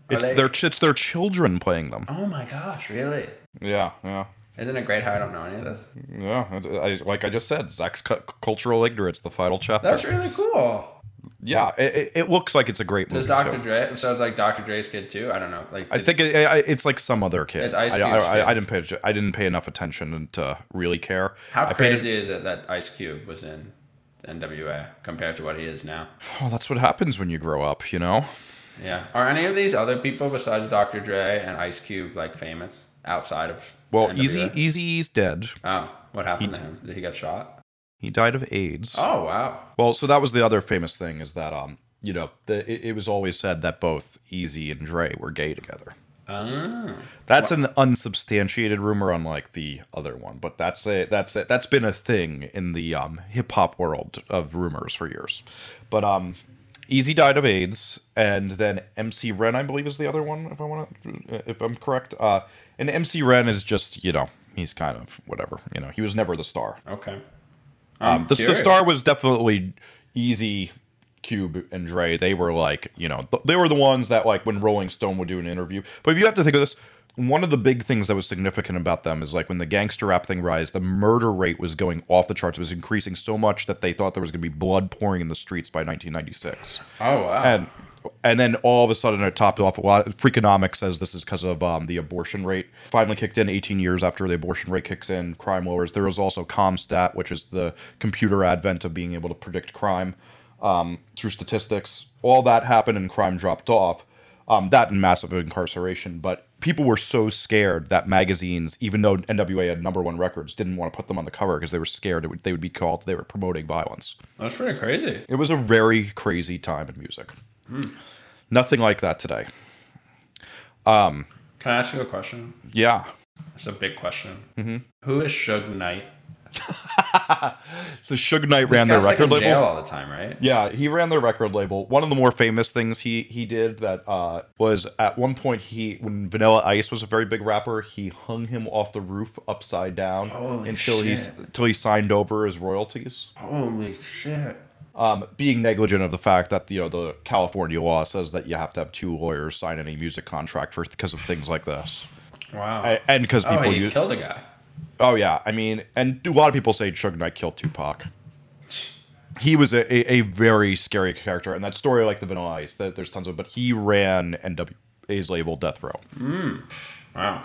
Are It's they- their it's their children playing them. Oh my gosh! Really? Yeah, yeah, Isn't it great how I don't know any of this? yeah. I, I- like I just said, Zach's cu- cultural ignorance, the final chapter. That's really cool. Yeah, it, it- it looks like it's a great movie. Does Dr. too. Dre? So it's like Dr. Dre's kid too. I don't know. Like I think it, I- it's like some other kids. It's Ice Cube's I, kid. I, I didn't pay I didn't pay enough attention to really care. how I paid- crazy is it that Ice Cube was in NWA compared to what he is now? Well, that's what happens when you grow up, you know. Yeah. Are any of these other people besides Dr. Dre and Ice Cube like famous outside of? Well, NWA? Eazy Eazy's dead. Oh, what happened to him? Did he get shot? He died of AIDS. Oh wow. Well, so that was the other famous thing is that um, you know, the, it, it was always said that both Eazy and Dre were gay together. Oh. That's an unsubstantiated rumor, unlike the other one. But that's a that's a, that's been a thing in the um, hip hop world of rumors for years. But um, Eazy died of AIDS, and then MC Ren, I believe, is the other one. If I want to, if I'm correct. Uh, and MC Ren is just you know he's kind of whatever. You know, he was never the star. Okay. Um, the, the star was definitely Eazy, Cube, and Dre. They were like, you know, they were the ones that like when Rolling Stone would do an interview. But if you have to think of this, one of the big things that was significant about them is like when the gangster rap thing rise, the murder rate was going off the charts. It was increasing so much that they thought there was going to be blood pouring in the streets by 1996 Oh wow. and and then all of a sudden it topped off a lot. Freakonomics says this is because of um, the abortion rate finally kicked in 18 years after the abortion rate kicks in. Crime lowers. There was also CompStat, which is the computer advent of being able to predict crime um, through statistics. All that happened and crime dropped off. Um, that and massive incarceration. But people were so scared that magazines, even though NWA had number one records, didn't want to put them on the cover because they were scared it would, they would be called they were promoting violence. That's pretty crazy. It was a very crazy time in music. Nothing like that today. Can I ask you a question? Yeah. It's a big question. Mm-hmm. Who is Suge Knight? So Suge Knight ran their like, record in jail label. all the time, right? Yeah, he ran their record label. One of the more famous things he he did that uh, was at one point he when Vanilla Ice was a very big rapper, he hung him off the roof upside down Holy until he's shit. until he signed over his royalties. Holy shit. Um, being negligent of the fact that you know the California law says that you have to have two lawyers sign any music contract for because of things like this, Wow. A- and because oh, people he use. killed a guy. Oh yeah, I mean, and a lot of people say Suge Knight killed Tupac. He was a, a, a very scary character, and that story, like the Vanilla Ice, that there's tons of. But he ran NWA's label Death Row. Wow.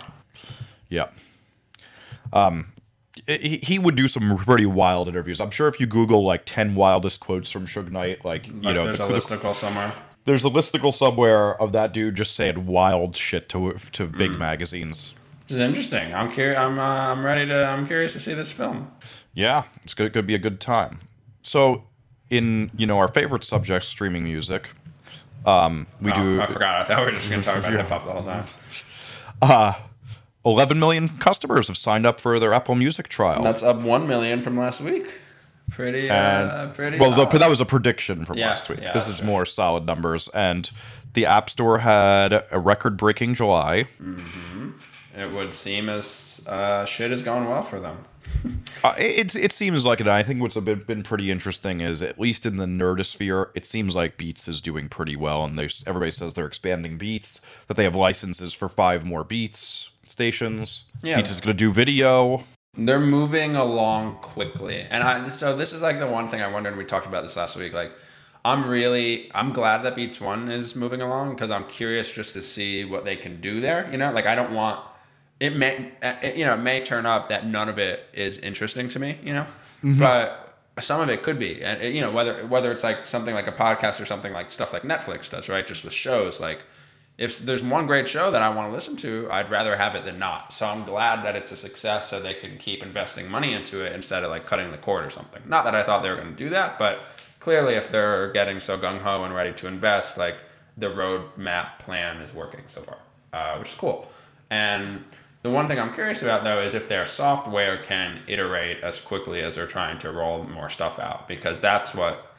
Yeah. Um, he, he would do some pretty wild interviews. I'm sure if you Google like ten wildest quotes from Suge Knight, like you Like, know, there's the- a the- listicle somewhere. there's a listicle somewhere of that dude just saying wild shit to to big magazines. This is interesting. I'm curious. I'm uh, I'm ready to. I'm curious to see this film. Yeah, it's gonna, gonna be a good time. So, in you know our favorite subject, streaming music, um, we Oh, do I forgot. I thought we were just gonna talk about hip hop the whole time. 11 million customers have signed up for their Apple Music trial. That's up 1 million from last week. Pretty. Uh, pretty. well, solid. the, that was a prediction from Yeah, last week. yeah, this is right. more solid numbers, and the App Store had a record-breaking July. It would seem as uh, shit is going well for them. Uh, it, it seems like it. I think what's a bit, been pretty interesting is at least in the nerdosphere, it seems like Beats is doing pretty well, and everybody says they're expanding Beats, that they have licenses for five more Beats stations. Yeah. Beats is going to do video. They're moving along quickly, and I so this is like the one thing I wondered. We talked about this last week. Like, I'm really I'm glad that Beats One is moving along because I'm curious just to see what they can do there. You know, like I don't want it may it, you know it may turn up that none of it is interesting to me. You know, mm-hmm. but some of it could be, and eh, you know whether whether it's like something like a podcast or something like stuff like Netflix does, right? Just with shows like if there's one great show that I want to listen to, I'd rather have it than not. So I'm glad that it's a success so they can keep investing money into it instead of like cutting the cord or something. Not that I thought they were going to do that, but clearly if they're getting so gung ho and ready to invest, like the roadmap plan is working so far, uh, which is cool. And the one thing I'm curious about though is if their software can iterate as quickly as they're trying to roll more stuff out, because that's what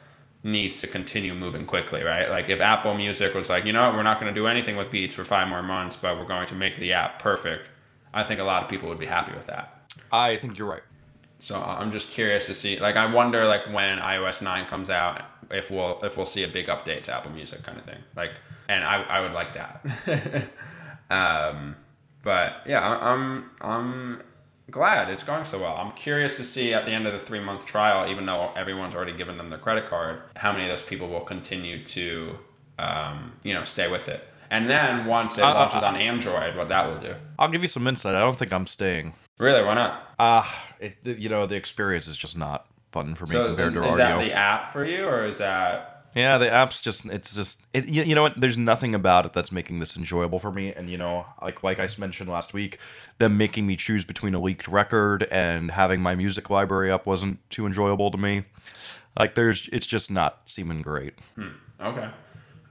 needs to continue moving quickly, right? Like if Apple Music was like, you know what, we're not going to do anything with Beats for five more months, but we're going to make the app perfect. I think a lot of people would be happy with that. I think you're right. So I'm just curious to see. Like I wonder, like when iOS nine comes out, if we'll if we'll see a big update to Apple Music kind of thing. Like, and I I would like that. um, but yeah, I'm I'm glad it's going so well. I'm curious to see at the end of the three month trial, even though everyone's already given them their credit card, how many of those people will continue to um, you know stay with it. And then once it Uh, uh, launches on Android, what that will do. I'll give you some insight. I don't think I'm staying. Really, why not? Ah, it you know the experience is just not fun for me So compared is, to is audio. that the app for you, or is that Yeah, the app's just it's just it you, you know what there's nothing about it that's making this enjoyable for me and you know like like I mentioned last week them making me choose between a leaked record and having my music library up wasn't too enjoyable to me. Like there's it's just not seeming great. Okay.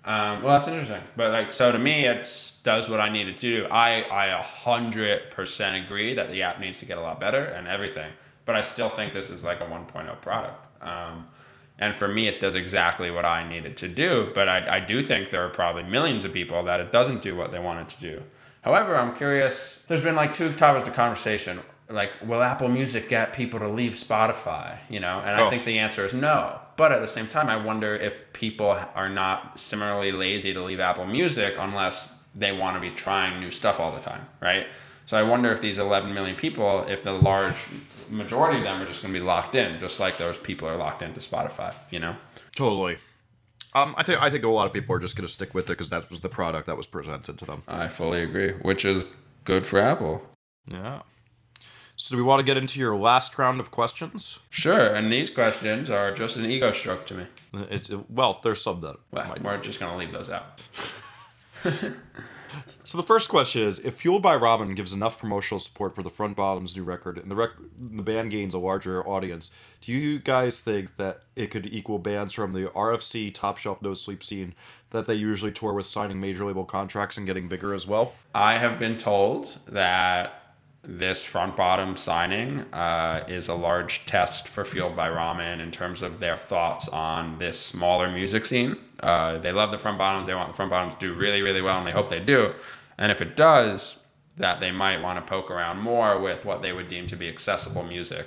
Um, well, that's interesting. But like, so to me, it does what I need it to do. I I a hundred percent agree that the app needs to get a lot better and everything. But I still think this is like a 1.0 product. Um, and for me, it does exactly what I need it to do. But I, I do think there are probably millions of people that it doesn't do what they want it to do. However, I'm curious. There's been like two topics of conversation. Like, will Apple Music get people to leave Spotify? You know, and I Oh. think the answer is no. But at the same time, I wonder if people are not similarly lazy to leave Apple Music unless they want to be trying new stuff all the time, right? So I wonder if these 11 million people, if the large majority of them are just going to be locked in, just like those people are locked into Spotify, you know? Totally. Um, I think I think a lot of people are just going to stick with it because that was the product that was presented to them. I fully agree, which is good for Apple. Yeah. So do we want to get into your last round of questions? Sure, and these questions are just an ego stroke to me. It, it- well, there's some that Well, we're just going to leave those out. So the first question is: If "Fueled by Ramen" gives enough promotional support for the Front Bottoms' new record, and the rec- the band gains a larger audience, do you guys think that it could equal bands from the RFC Top Shelf No Sleep scene that they usually tour with, signing major label contracts and getting bigger as well? I have been told that this front bottom signing uh, is a large test for Fueled by Ramen in terms of their thoughts on this smaller music scene. Uh, they love the front bottoms. They want the front bottoms to do really, really well, and they hope they do. And if it does, that they might want to poke around more with what they would deem to be accessible music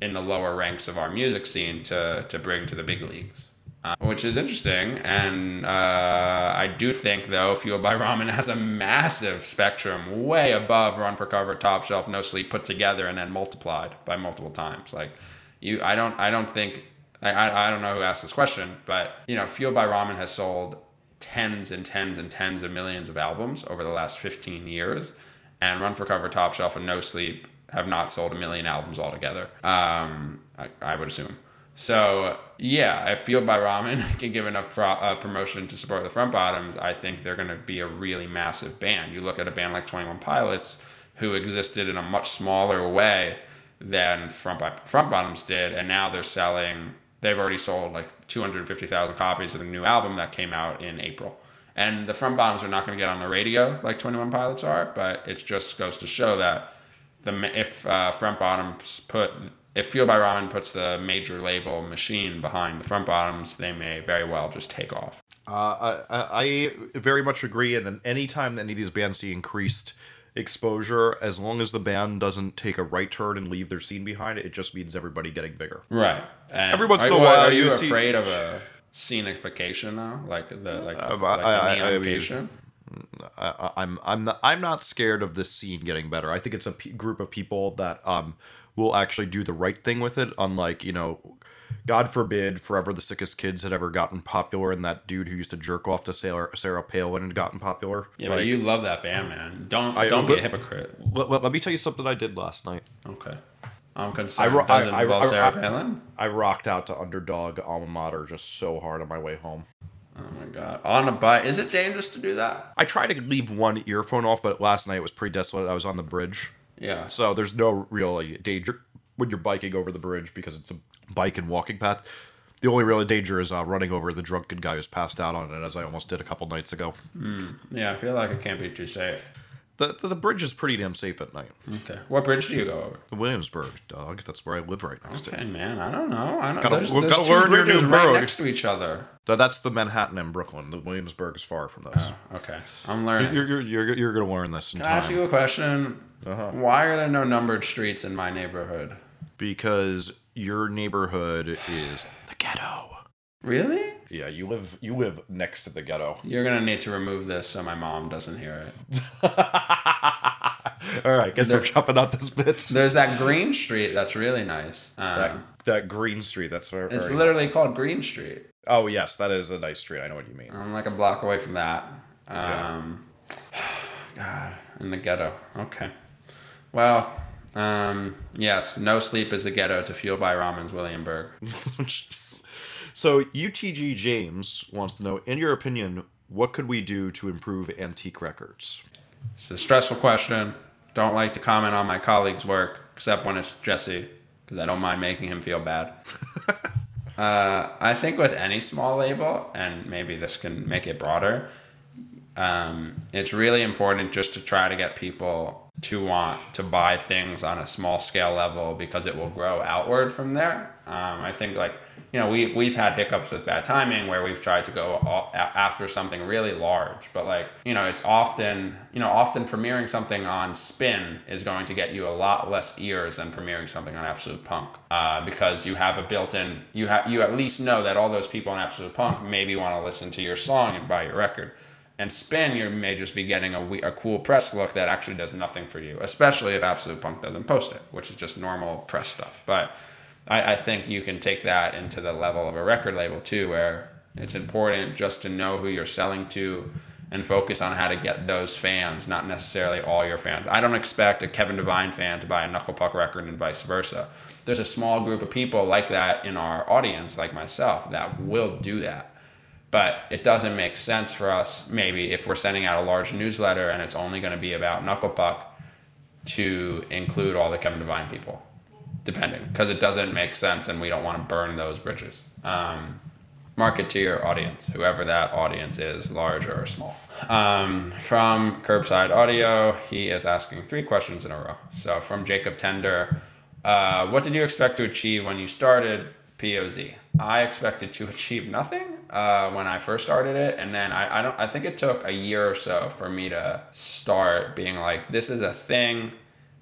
in the lower ranks of our music scene to, to bring to the big leagues. Uh, which is interesting. And uh, I do think, though, Fueled by Ramen has a massive spectrum, way above Run for Cover, Top Shelf, No Sleep put together and then multiplied by multiple times. Like you, I don't, I don't think, I, I, don't know who asked this question, but you know, Fueled by Ramen has sold tens and tens and tens of millions of albums over the last 15 years, and Run for Cover, Top Shelf, and No Sleep have not sold a million albums altogether. Um, I, I would assume. So yeah, if Fueled by Ramen can give enough pro- uh, promotion to support the front bottoms, I think they're going to be a really massive band. You look at a band like Twenty One Pilots, who existed in a much smaller way than front Bi- front bottoms did, and now they're selling. They've already sold like two hundred fifty thousand copies of the new album that came out in April. And the front bottoms are not going to get on the radio like Twenty One Pilots are, but it just goes to show that the if uh, front bottoms put if Fueled by Ramen puts the major label machine behind the front bottoms, they may very well just take off. Uh, I, I very much agree. And then anytime that any of these bands see increased exposure, as long as the band doesn't take a right turn and leave their scene behind, it just means everybody getting bigger. Right. And Every once in a are- while are you you see- afraid of a scenification though, like the like, the, Uh, like the I- I- I mean- neonification? I, I'm I'm not I'm not scared of this scene getting better. I think it's a p- group of people that um will actually do the right thing with it. Unlike you know, God forbid, forever the sickest kids had ever gotten popular, and that dude who used to jerk off to Sarah Sarah Palin had gotten popular. Yeah, but you love that band, man. Don't I- don't be a hypocrite. let, let- let me tell you something I did last night. Okay. I'm concerned. I ro- Does I- I- Sarah Palin? I rocked out to Underdog Alma Mater just so hard on my way home. Oh my god. On a bike. Is it dangerous to do that? I tried to leave one earphone off, but last night it was pretty desolate. I was on the bridge. Yeah. So there's no real like, danger when you're biking over the bridge because it's a bike and walking path. The only real danger is uh, running over the drunken guy who's passed out on it, as I almost did a couple nights ago. Yeah, I feel like it can't be too safe. The, the, the bridge is pretty damn safe at night. Okay. What bridge do you go over? The Williamsburg, dog. That's where I live right next to. Okay, man. I don't know. I don't. Gotta- there's, there's gotta two learn your new right next to each other. Th- That's the Manhattan and Brooklyn. The Williamsburg is far from those. Okay, I'm learning. You're, you're, you're, you're going to learn this in Can I ask you a question? Uh-huh. Why are there no numbered streets in my neighborhood? Because your neighborhood is the ghetto. Really? Yeah, you live you live next to the ghetto. You're gonna need to remove this so my mom doesn't hear it. All right, guess we're chopping out this bit. There's that Green Street that's really nice. Um, That that Green Street. That's very. it's literally called Green Street. Oh yes, that is a nice street. I know what you mean. I'm like a block away from that. Um, God, in the ghetto. Okay. Well, um, yes, no sleep is the ghetto to Fueled by Ramen's Williamsburg. so UTG James wants to know, in your opinion, what could we do to improve antique records? It's a stressful question. Don't like to comment on my colleagues' work, except when it's Jesse, because I don't mind making him feel bad. uh, I think with any small label, and maybe this can make it broader, um, it's really important just to try to get people to want to buy things on a small scale level because it will grow outward from there. Um, I think like you know we we've had hiccups with bad timing where we've tried to go all, after something really large, but like you know it's often you know often premiering something on Spin is going to get you a lot less ears than premiering something on Absolute Punk uh, because you have a built-in you have you at least know that all those people on Absolute Punk maybe want to listen to your song and buy your record. And spin, you may just be getting a, a cool press look that actually does nothing for you, especially if Absolute Punk doesn't post it, which is just normal press stuff. But I, I think you can take that into the level of a record label too, where it's important just to know who you're selling to and focus on how to get those fans, not necessarily all your fans. I don't expect a Kevin Devine fan to buy a Knuckle Puck record and vice versa. There's a small group of people like that in our audience, like myself, that will do that But it doesn't make sense for us, maybe, if we're sending out a large newsletter and it's only going to be about Knuckle Puck, to include all the Kevin Devine people, depending, because it doesn't make sense and we don't want to burn those bridges. Um, market to your audience, whoever that audience is, large or small. Um, from Curbside Audio, he is asking three questions in a row. So from Jacob Tender, uh, what did you expect to achieve when you started POZ? I expected to achieve nothing uh, when I first started it, and then I, I don't. I think it took a year or so for me to start being like, this is a thing,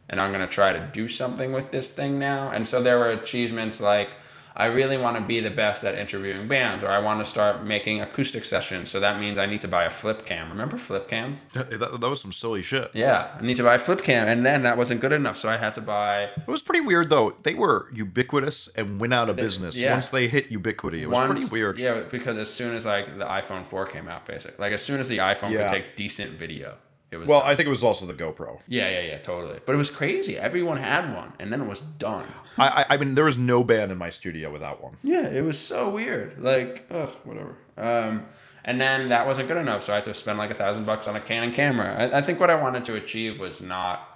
and I'm gonna try to do something with this thing now. And so there were achievements like I really want to be the best at interviewing bands, or I want to start making acoustic sessions. So that means I need to buy a flip cam. Remember flip cams? That, that was some silly shit. Yeah, I need to buy a flip cam, and then that wasn't good enough, so I had to buy. It was pretty weird though. They were ubiquitous and went out of business yeah. once they hit ubiquity. It was Once- pretty weird. Yeah, because as soon as like the iPhone 4 came out, basically, like as soon as the iPhone Yeah. could take decent video, it was. Well. I think it was also the GoPro. yeah, yeah, yeah, totally. But it was crazy. Everyone had one, and then it was done. I, I, I mean, there was no band in my studio without one. Yeah, it was so weird. Like, ugh, whatever. Um, and then that wasn't good enough, so I had to spend like a thousand bucks on a Canon camera. I, I think what I wanted to achieve was not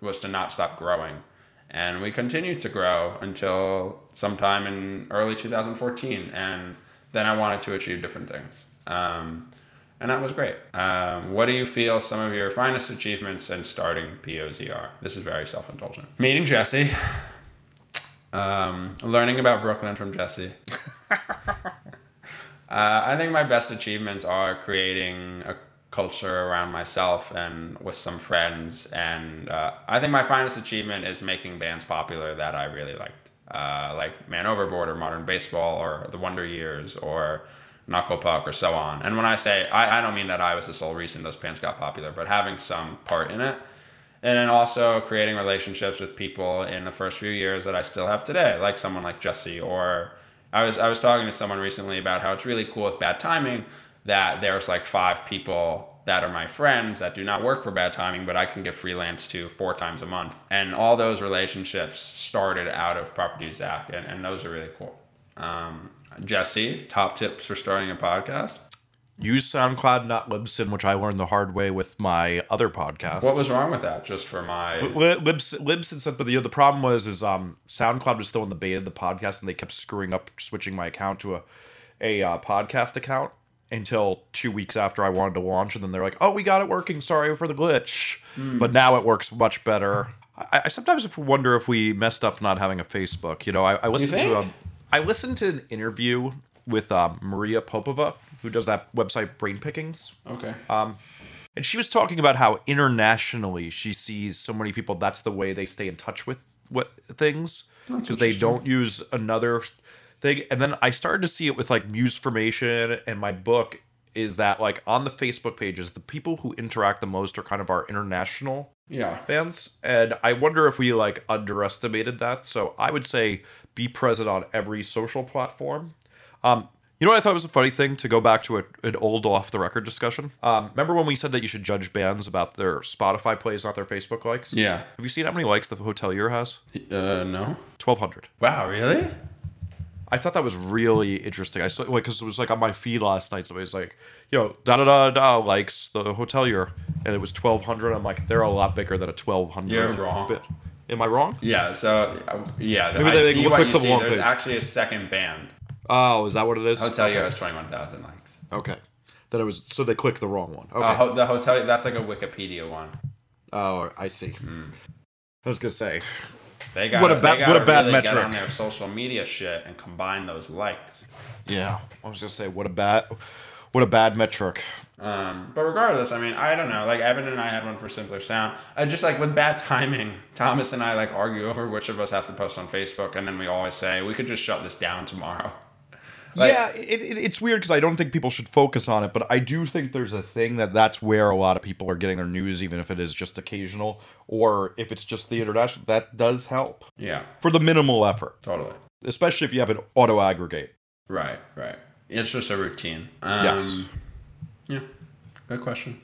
was to not stop growing, and we continued to grow until sometime in early 2014, and then I wanted to achieve different things. Um, and that was great. Um, what do you feel some of your finest achievements in starting POZ are? This is very self indulgent. Meeting Jesse, um, learning about Brooklyn from Jesse. Uh, I think my best achievements are creating a culture around myself and with some friends. And uh, I think my finest achievement is making bands popular that I really liked, uh, like Man Overboard or Modern Baseball or The Wonder Years or Knuckle Puck or so on. And when I say, I, I don't mean that I was the sole reason those pants got popular, but having some part in it. And then also creating relationships with people in the first few years that I still have today, like someone like Jesse or I was I was talking to someone recently about how it's really cool with bad timing that there's like five people that are my friends that do not work for bad timing, but I can get freelance to four times a month. And all those relationships started out of Property Zach, and, and those are really cool. Um, Jesse, top tips for starting a podcast. Use SoundCloud, not Libsyn, which I learned the hard way with my other podcast. What was wrong with that? Just for my Li- Libs, Libsyn said, but the, the problem was is um SoundCloud was still in the beta of the podcast, and they kept screwing up switching my account to a a uh, podcast account until two weeks after I wanted to launch, and then they're like, "Oh, we got it working. Sorry for the glitch," but now it works much better. I, I sometimes wonder if we messed up not having a Facebook. You know, I, I listened to think? Um, I listened to an interview with um, Maria Popova, who does that website Brain Pickings. okay. And she was talking about how internationally she sees so many people. That's the way they stay in touch with what things because they don't use another thing. And then I started to see it with like Musformation and my book is that like on the Facebook pages, the people who interact the most are kind of our international yeah. fans. And I wonder if we like underestimated that. So I would say be present on every social platform. Um, you know what I thought was a funny thing to go back to a, an old off the record discussion? Um, remember when we said that you should judge bands about their Spotify plays, not their Facebook likes? Yeah. Have you seen how many likes the Hotelier has? Uh, no. 1,200. Wow. Really? I thought that was really interesting. I saw like because it was like on my feed last night. somebody's like, you know, da da da da likes the hotelier, and it was twelve hundred. I'm like, they're a lot bigger than a twelve hundred. You're wrong. Bit. Am I wrong? Yeah. So uh, yeah, Maybe I they- see what click you the see. long There's page. actually a second band. Oh, is that what it is? Hotel okay. Year has twenty one thousand likes. Okay. That it was so they clicked the wrong one. Okay. Uh, ho- the hotel that's like a Wikipedia one. oh, I see. I was gonna say. They got What a ba- they what a bad really Get metric. on their social media shit and combine those likes. Yeah, I was gonna say what a bad, what a bad metric. Um, but regardless, I mean, I don't know. Like Evan and I had one for Simpler Sound. I just like with bad timing, Thomas and I like argue over which of us have to post on Facebook, and then we always say we could just shut this down tomorrow. Like- yeah, it, it, it's weird because I don't think people should focus on it, but I do think there's a thing that that's where a lot of people are getting their news, even if it is just occasional or if it's just the international. That does help Yeah, for the minimal effort, totally. especially if you have an auto aggregate. Right, right. It's just a routine. Um, Yes. Yeah. Good question.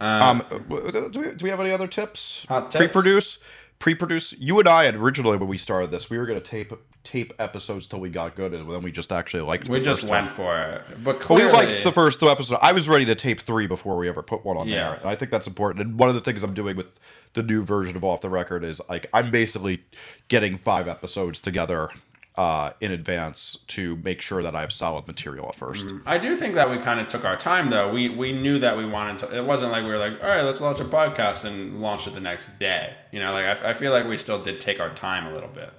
Um, um uh, w- uh, do we, do we have any other tips? Tips? Pre-produce, pre-produce. You and I had originally when we started this, we were gonna tape tape episodes till we got good, and then we just actually liked. We just went one. for it, but clearly, We liked the first two episodes. I was ready to tape three before we ever put one on Yeah. there. And I think that's important. And one of the things I'm doing with the new version of Off the Record is like I'm basically getting five episodes together uh, in advance to make sure that I have solid material at 1st I do think that we kind of took our time though. We we knew that we wanted to. It wasn't like we were like, all right, let's launch a podcast and launch it the next day. You know, like I, I feel like we still did take our time a little bit,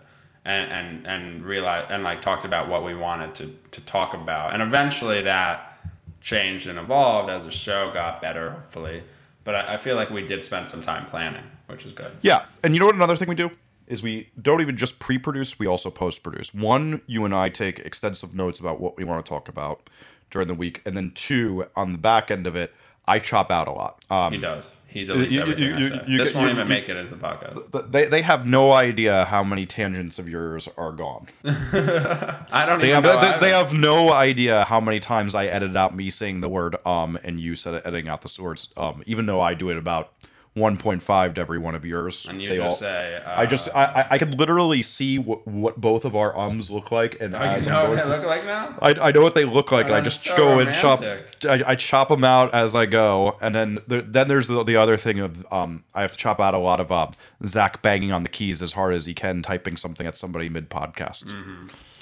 and and and realize and like talked about what we wanted to to talk about, and eventually that changed and evolved as the show got better, hopefully. But I, I feel like we did spend some time planning, which is good. Yeah, and you know what? Another thing we do is we don't even just pre-produce; we also post-produce. One, you and I take extensive notes about what we want to talk about during the week, and then two, on the back end of it, I chop out a lot. Um, He does. He deletes you- everything you- you- you this won't even make it into the podcast. they they have no idea how many tangents of yours are gone. I don't They even have, know. they, they have no idea how many times I edited out me saying the word um and you said editing out the words um even though I do it about 1.5 to every one of yours. and you they just all- say. Uh, I just I I- I could literally see what, what both of our ums look like and Oh, as you know what they to- look like now? I, I know what they look like. and I just so go and chop. I, I chop them out as I go, and then there, then there's the, the other thing of um I have to chop out a lot of uh, Zach banging on the keys as hard as he can, typing something at somebody mid podcast.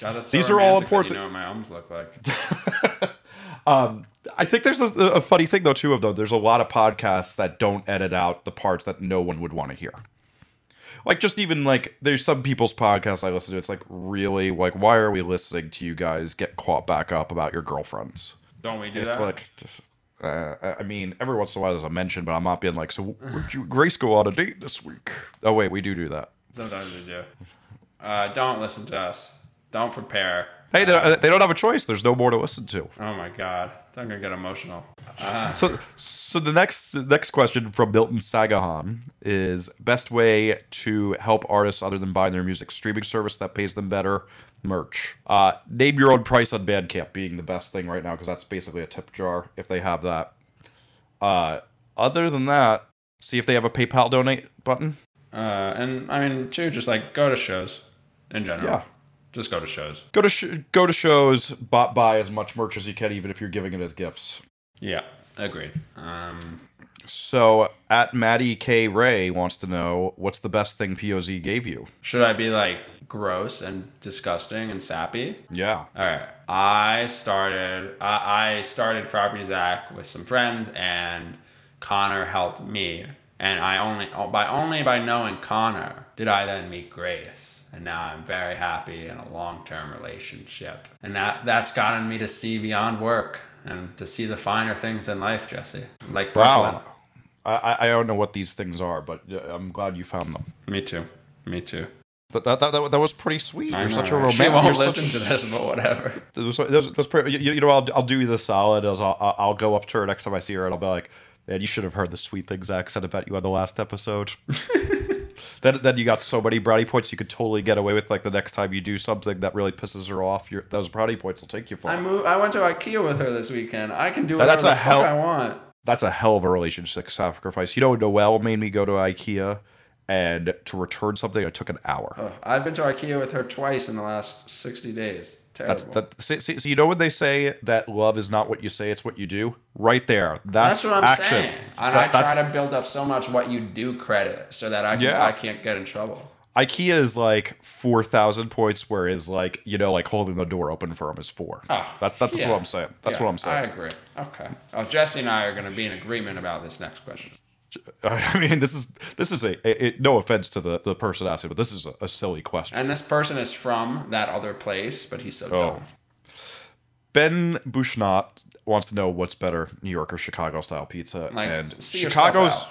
God, that's so These are all romantic important- You know what my arms look like. I think there's a, a funny thing though too of though there's a lot of podcasts that don't edit out the parts that no one would want to hear. Like just even like there's some people's podcasts I listen to. It's like really like why are we listening to you guys get caught back up about your girlfriends? Don't we do It's that? like, just, uh, I mean, every once in a while there's a mention, but I'm not being like, so where'd you Grace go on a date this week? Oh wait, we do do that. Sometimes we do. Uh, don't listen to us. Don't prepare. Hey, they, they don't have a choice. There's no more to listen to. Oh my God, I'm gonna get emotional. So, so the next next question from Milton Sagahan is best way to help artists other than buying their music streaming service that pays them better merch. Uh, name your own price on Bandcamp being the best thing right now because that's basically a tip jar if they have that. Uh, other than that, see if they have a PayPal donate button. Uh, and I mean, too, just like go to shows in general. Yeah. Just go to shows. Go to sh- go to shows, buy, buy as much merch as you can, even if you're giving it as gifts. Yeah, agreed. Um, So at Maddie K Ray wants to know what's the best thing POZ gave you. should I be like gross and disgusting and sappy? Yeah. All right. I started. I, I started Property Zach with some friends, and Connor helped me. And I only by only by knowing Connor did I then meet Grace, and now I'm very happy in a long term relationship. And that that's gotten me to see beyond work and to see the finer things in life, Jesse. Like Brooklyn. Wow. I, I- don't know what these things are, but uh, I'm glad you found them. Me too. Me too. That, that, that, that, that was pretty sweet. You're such a romantic. She won't listen to this, but whatever. That was, that was, that's pretty, you, you know, I'll, I'll do you the solid. I'll, I'll I'll go up to her next time I see her, and I'll be like, "Man, you should have heard the sweet things Zach said about you on the last episode." then, then you got so many brownie points you could totally get away with. Like the next time you do something that really pisses her off, your those brownie points will take you far. I moved. I went to IKEA with her this weekend. I can do whatever that's the a fuck hell- I want. That's a hell of a relationship sacrifice. You know, Noelle made me go to IKEA, and to return something, it took an hour. Ugh, I've been to IKEA with her twice in the last sixty days. Terrible. That's that. See, see, so you know when they say that love is not what you say, it's what you do. Right there. That's, That's what I'm action. saying. And That- I try to build up so much what you do credit so that I can, Yeah. I can't get in trouble. IKEA is like four thousand points, whereas like you know, like holding the door open for them is four. Oh, that, that's yeah. what I'm saying. That's Yeah, what I'm saying. I agree. Okay. Oh, Jesse and I are going to be in agreement about this next question. I mean, this is this is a, a, a- no offense to the the person asking, but this is a, a silly question. And this person is from that other place, but he's so Oh. dumb. Ben Bushnot wants to know what's better, New York or Chicago style pizza, Like, and Chicago's.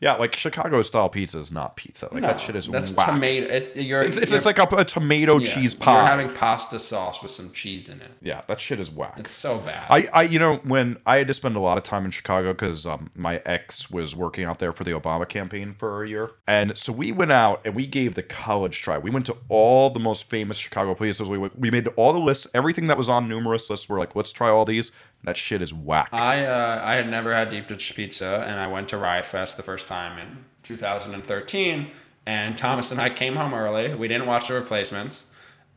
Yeah, like Chicago style pizza is not pizza. Like that shit is that's whack. tomato. It, you're, It's, it's, you're- it's like a, a tomato yeah, cheese pie. You're having pasta sauce with some cheese in it. yeah, that shit is whack. It's so bad. I, I, you know, when I had to spend a lot of time in Chicago because um, my ex was working out there for the Obama campaign for a year, and so we went out and we gave the college try. We went to all the most famous Chicago places. We we made all the lists, everything that was on numerous lists. We're like, let's try all these. That shit is whack. I uh, I had never had deep dish pizza, and I went to Riot Fest the first time in 2013, And Thomas and I came home early. We didn't watch the replacements,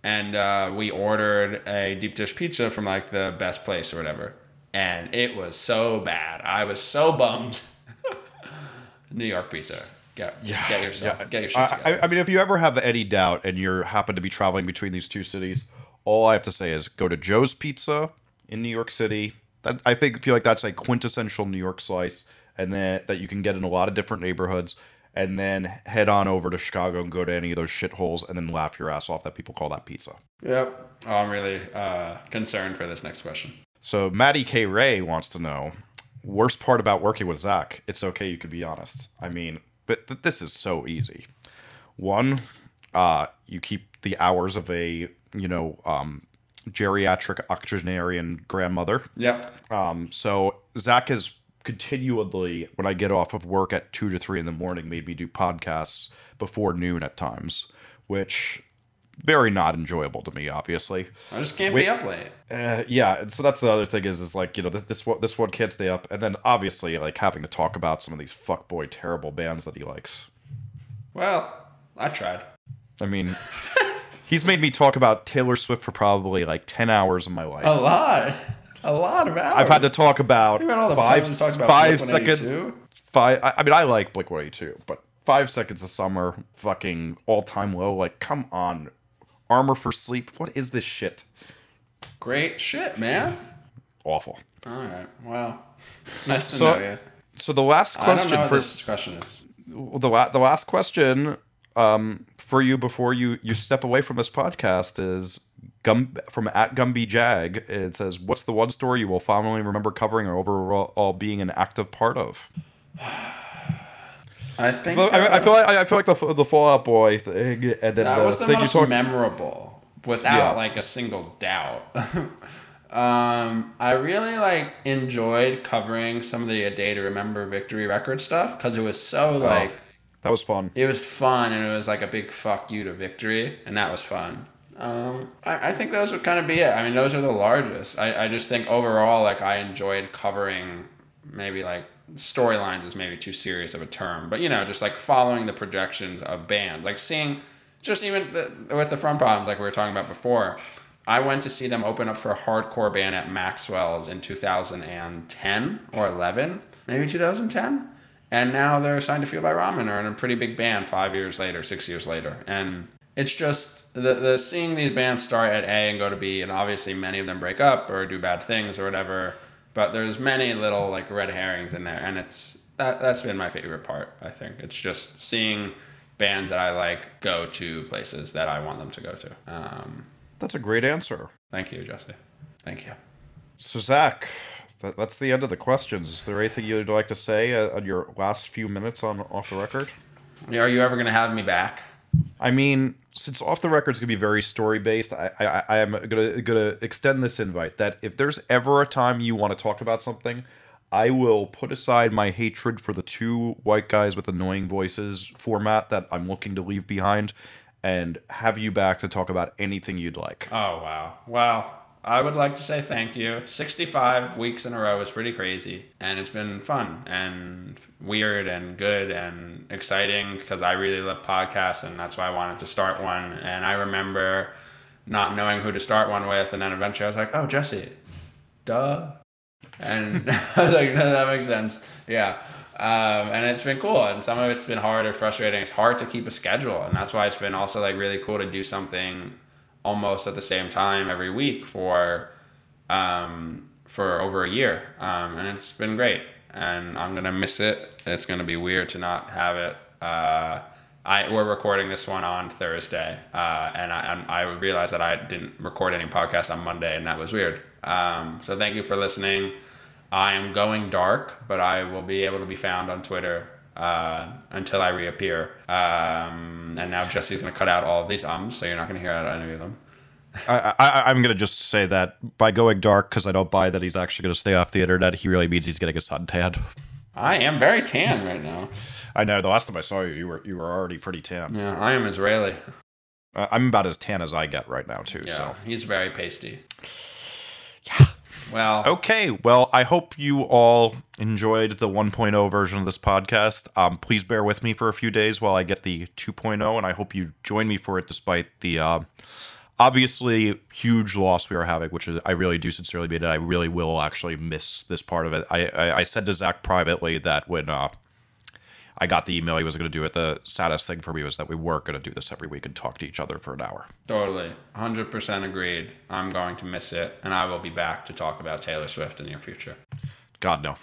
and uh, we ordered a deep dish pizza from like the best place or whatever. And it was so bad. I was so bummed. New York pizza. Get, get yourself, get your shit together. I, I- I mean, if you ever have any doubt and you happen to be traveling between these two cities, all I have to say is go to Joe's Pizza in New York City. That, I think feel like that's a quintessential New York slice, and then that you can get in a lot of different neighborhoods. And then head on over to Chicago and go to any of those shitholes, and then laugh your ass off that people call that pizza. Yep. Oh, I'm really uh, concerned for this next question. So Maddie K. Ray wants to know worst part about working with Zach. It's okay, you could be honest. I mean, th- th- this is so easy. One, uh, you keep the hours of a you know um, geriatric octogenarian grandmother. Yep. Um, so Zach has continually, when I get off of work at two to three in the morning, made me do podcasts before noon at times, which very not enjoyable to me, obviously. I just can't Wait. be up late. Uh, yeah, and so that's the other thing is is like you know this one this one can't stay up, and then obviously like having to talk about some of these fuckboy terrible bands that he likes. Well, I tried. I mean, he's made me talk about Taylor Swift for probably like ten hours of my life. A lot. A lot of hours. I've had to talk about five talked about five seconds. Five. I, I mean, I like Blink One Eighty Two, but five seconds of summer, fucking all time low. Like, come on, Armor for Sleep. What is this shit? Great shit, man. Awful. All right. Well, nice to So- know you. So the last I don't question for this question is. The la- the last question um, for you before you you step away from this podcast is Gum from at Gumby Jag. It says, "What's the one story you will fondly remember covering or overall being an active part of?" I think So, I, I feel like I feel like the the Fall Out Boy thing, and then that the was the thing most talked. memorable, without Yeah. like a single doubt. um, I really like enjoyed covering some of the A Day to Remember Victory record stuff because it was so like that was fun. it was fun and it was like a big fuck you to Victory, and that was fun. Um, I, I think those would kind of be it. I mean, those are the largest. I, I just think overall, like, I enjoyed covering maybe like storylines is maybe too serious of a term, but you know, just like following the projections of bands, like seeing just even the, with the front bottoms, like we were talking about before. I went to see them open up for a hardcore band at Maxwell's in 2010 or 11, maybe 2010. And now they're signed to Fueled by Ramen or in a pretty big band five years later, six years later. And it's just the, the seeing these bands start at A and go to B, and obviously many of them break up or do bad things or whatever. But there's many little like red herrings in there, and it's that that's been my favorite part. I think it's just seeing bands that I like go to places that I want them to go to. Um, That's a great answer. thank you, Jesse. Thank you. So Zach, that, that's the end of the questions. Is there anything you'd like to say uh, on your last few minutes on off the record? Are you ever gonna have me back? I mean, since off the record's gonna be very story based, I, I I am gonna gonna extend this invite that if there's ever a time you want to talk about something, I will put aside my hatred for the two white guys with annoying voices format that I'm looking to leave behind, and have you back to talk about anything you'd like. Oh wow. Well, I would like to say thank you. 65 weeks in a row is pretty crazy and it's been fun and weird and good and exciting because I really love podcasts and that's why I wanted to start one and I remember not knowing who to start one with and then eventually I was like, "Oh, Jesse." Duh. And I was like, no, that makes sense. Yeah. Um, and it's been cool. And some of it's been hard or frustrating. It's hard to keep a schedule. And that's why it's been also like really cool to do something almost at the same time every week for, um, for over a year. Um, and it's been great. And I'm to miss it. It's to be weird to not have it. Uh, I, we're recording this one on Thursday, uh, and I, I realized that I didn't record any podcast on Monday, and that was weird. Um, so thank you for listening. I am going dark, but I will be able to be found on Twitter uh, until I reappear. Um, and now Jesse's going to cut out all of these ums, so you're not going to hear out any of them. I, I I'm gonna just say that by going dark because I don't buy that he's actually gonna stay off the internet. He really means he's getting a suntan. I am very tan right now. I know. The last time I saw you, you were you were already pretty tan. Yeah, I am Israeli. Uh, I'm about as tan as I get right now too. Yeah, So he's very pasty. yeah. Well, Okay, well, I hope you all enjoyed the 1.0 version of this podcast. Um, please bear with me for a few days while I get the 2.0, and I hope you join me for it despite the uh, obviously huge loss we are having, which is I really do sincerely mean it. I really will actually miss this part of it. I, I, I said to Zach privately that when uh, I got the email he was going to do it, the saddest thing for me was that we were going to do this every week and talk to each other for an hour. totally. 100% agreed. I'm going to miss it, and I will be back to talk about Taylor Swift in the near future. God, no.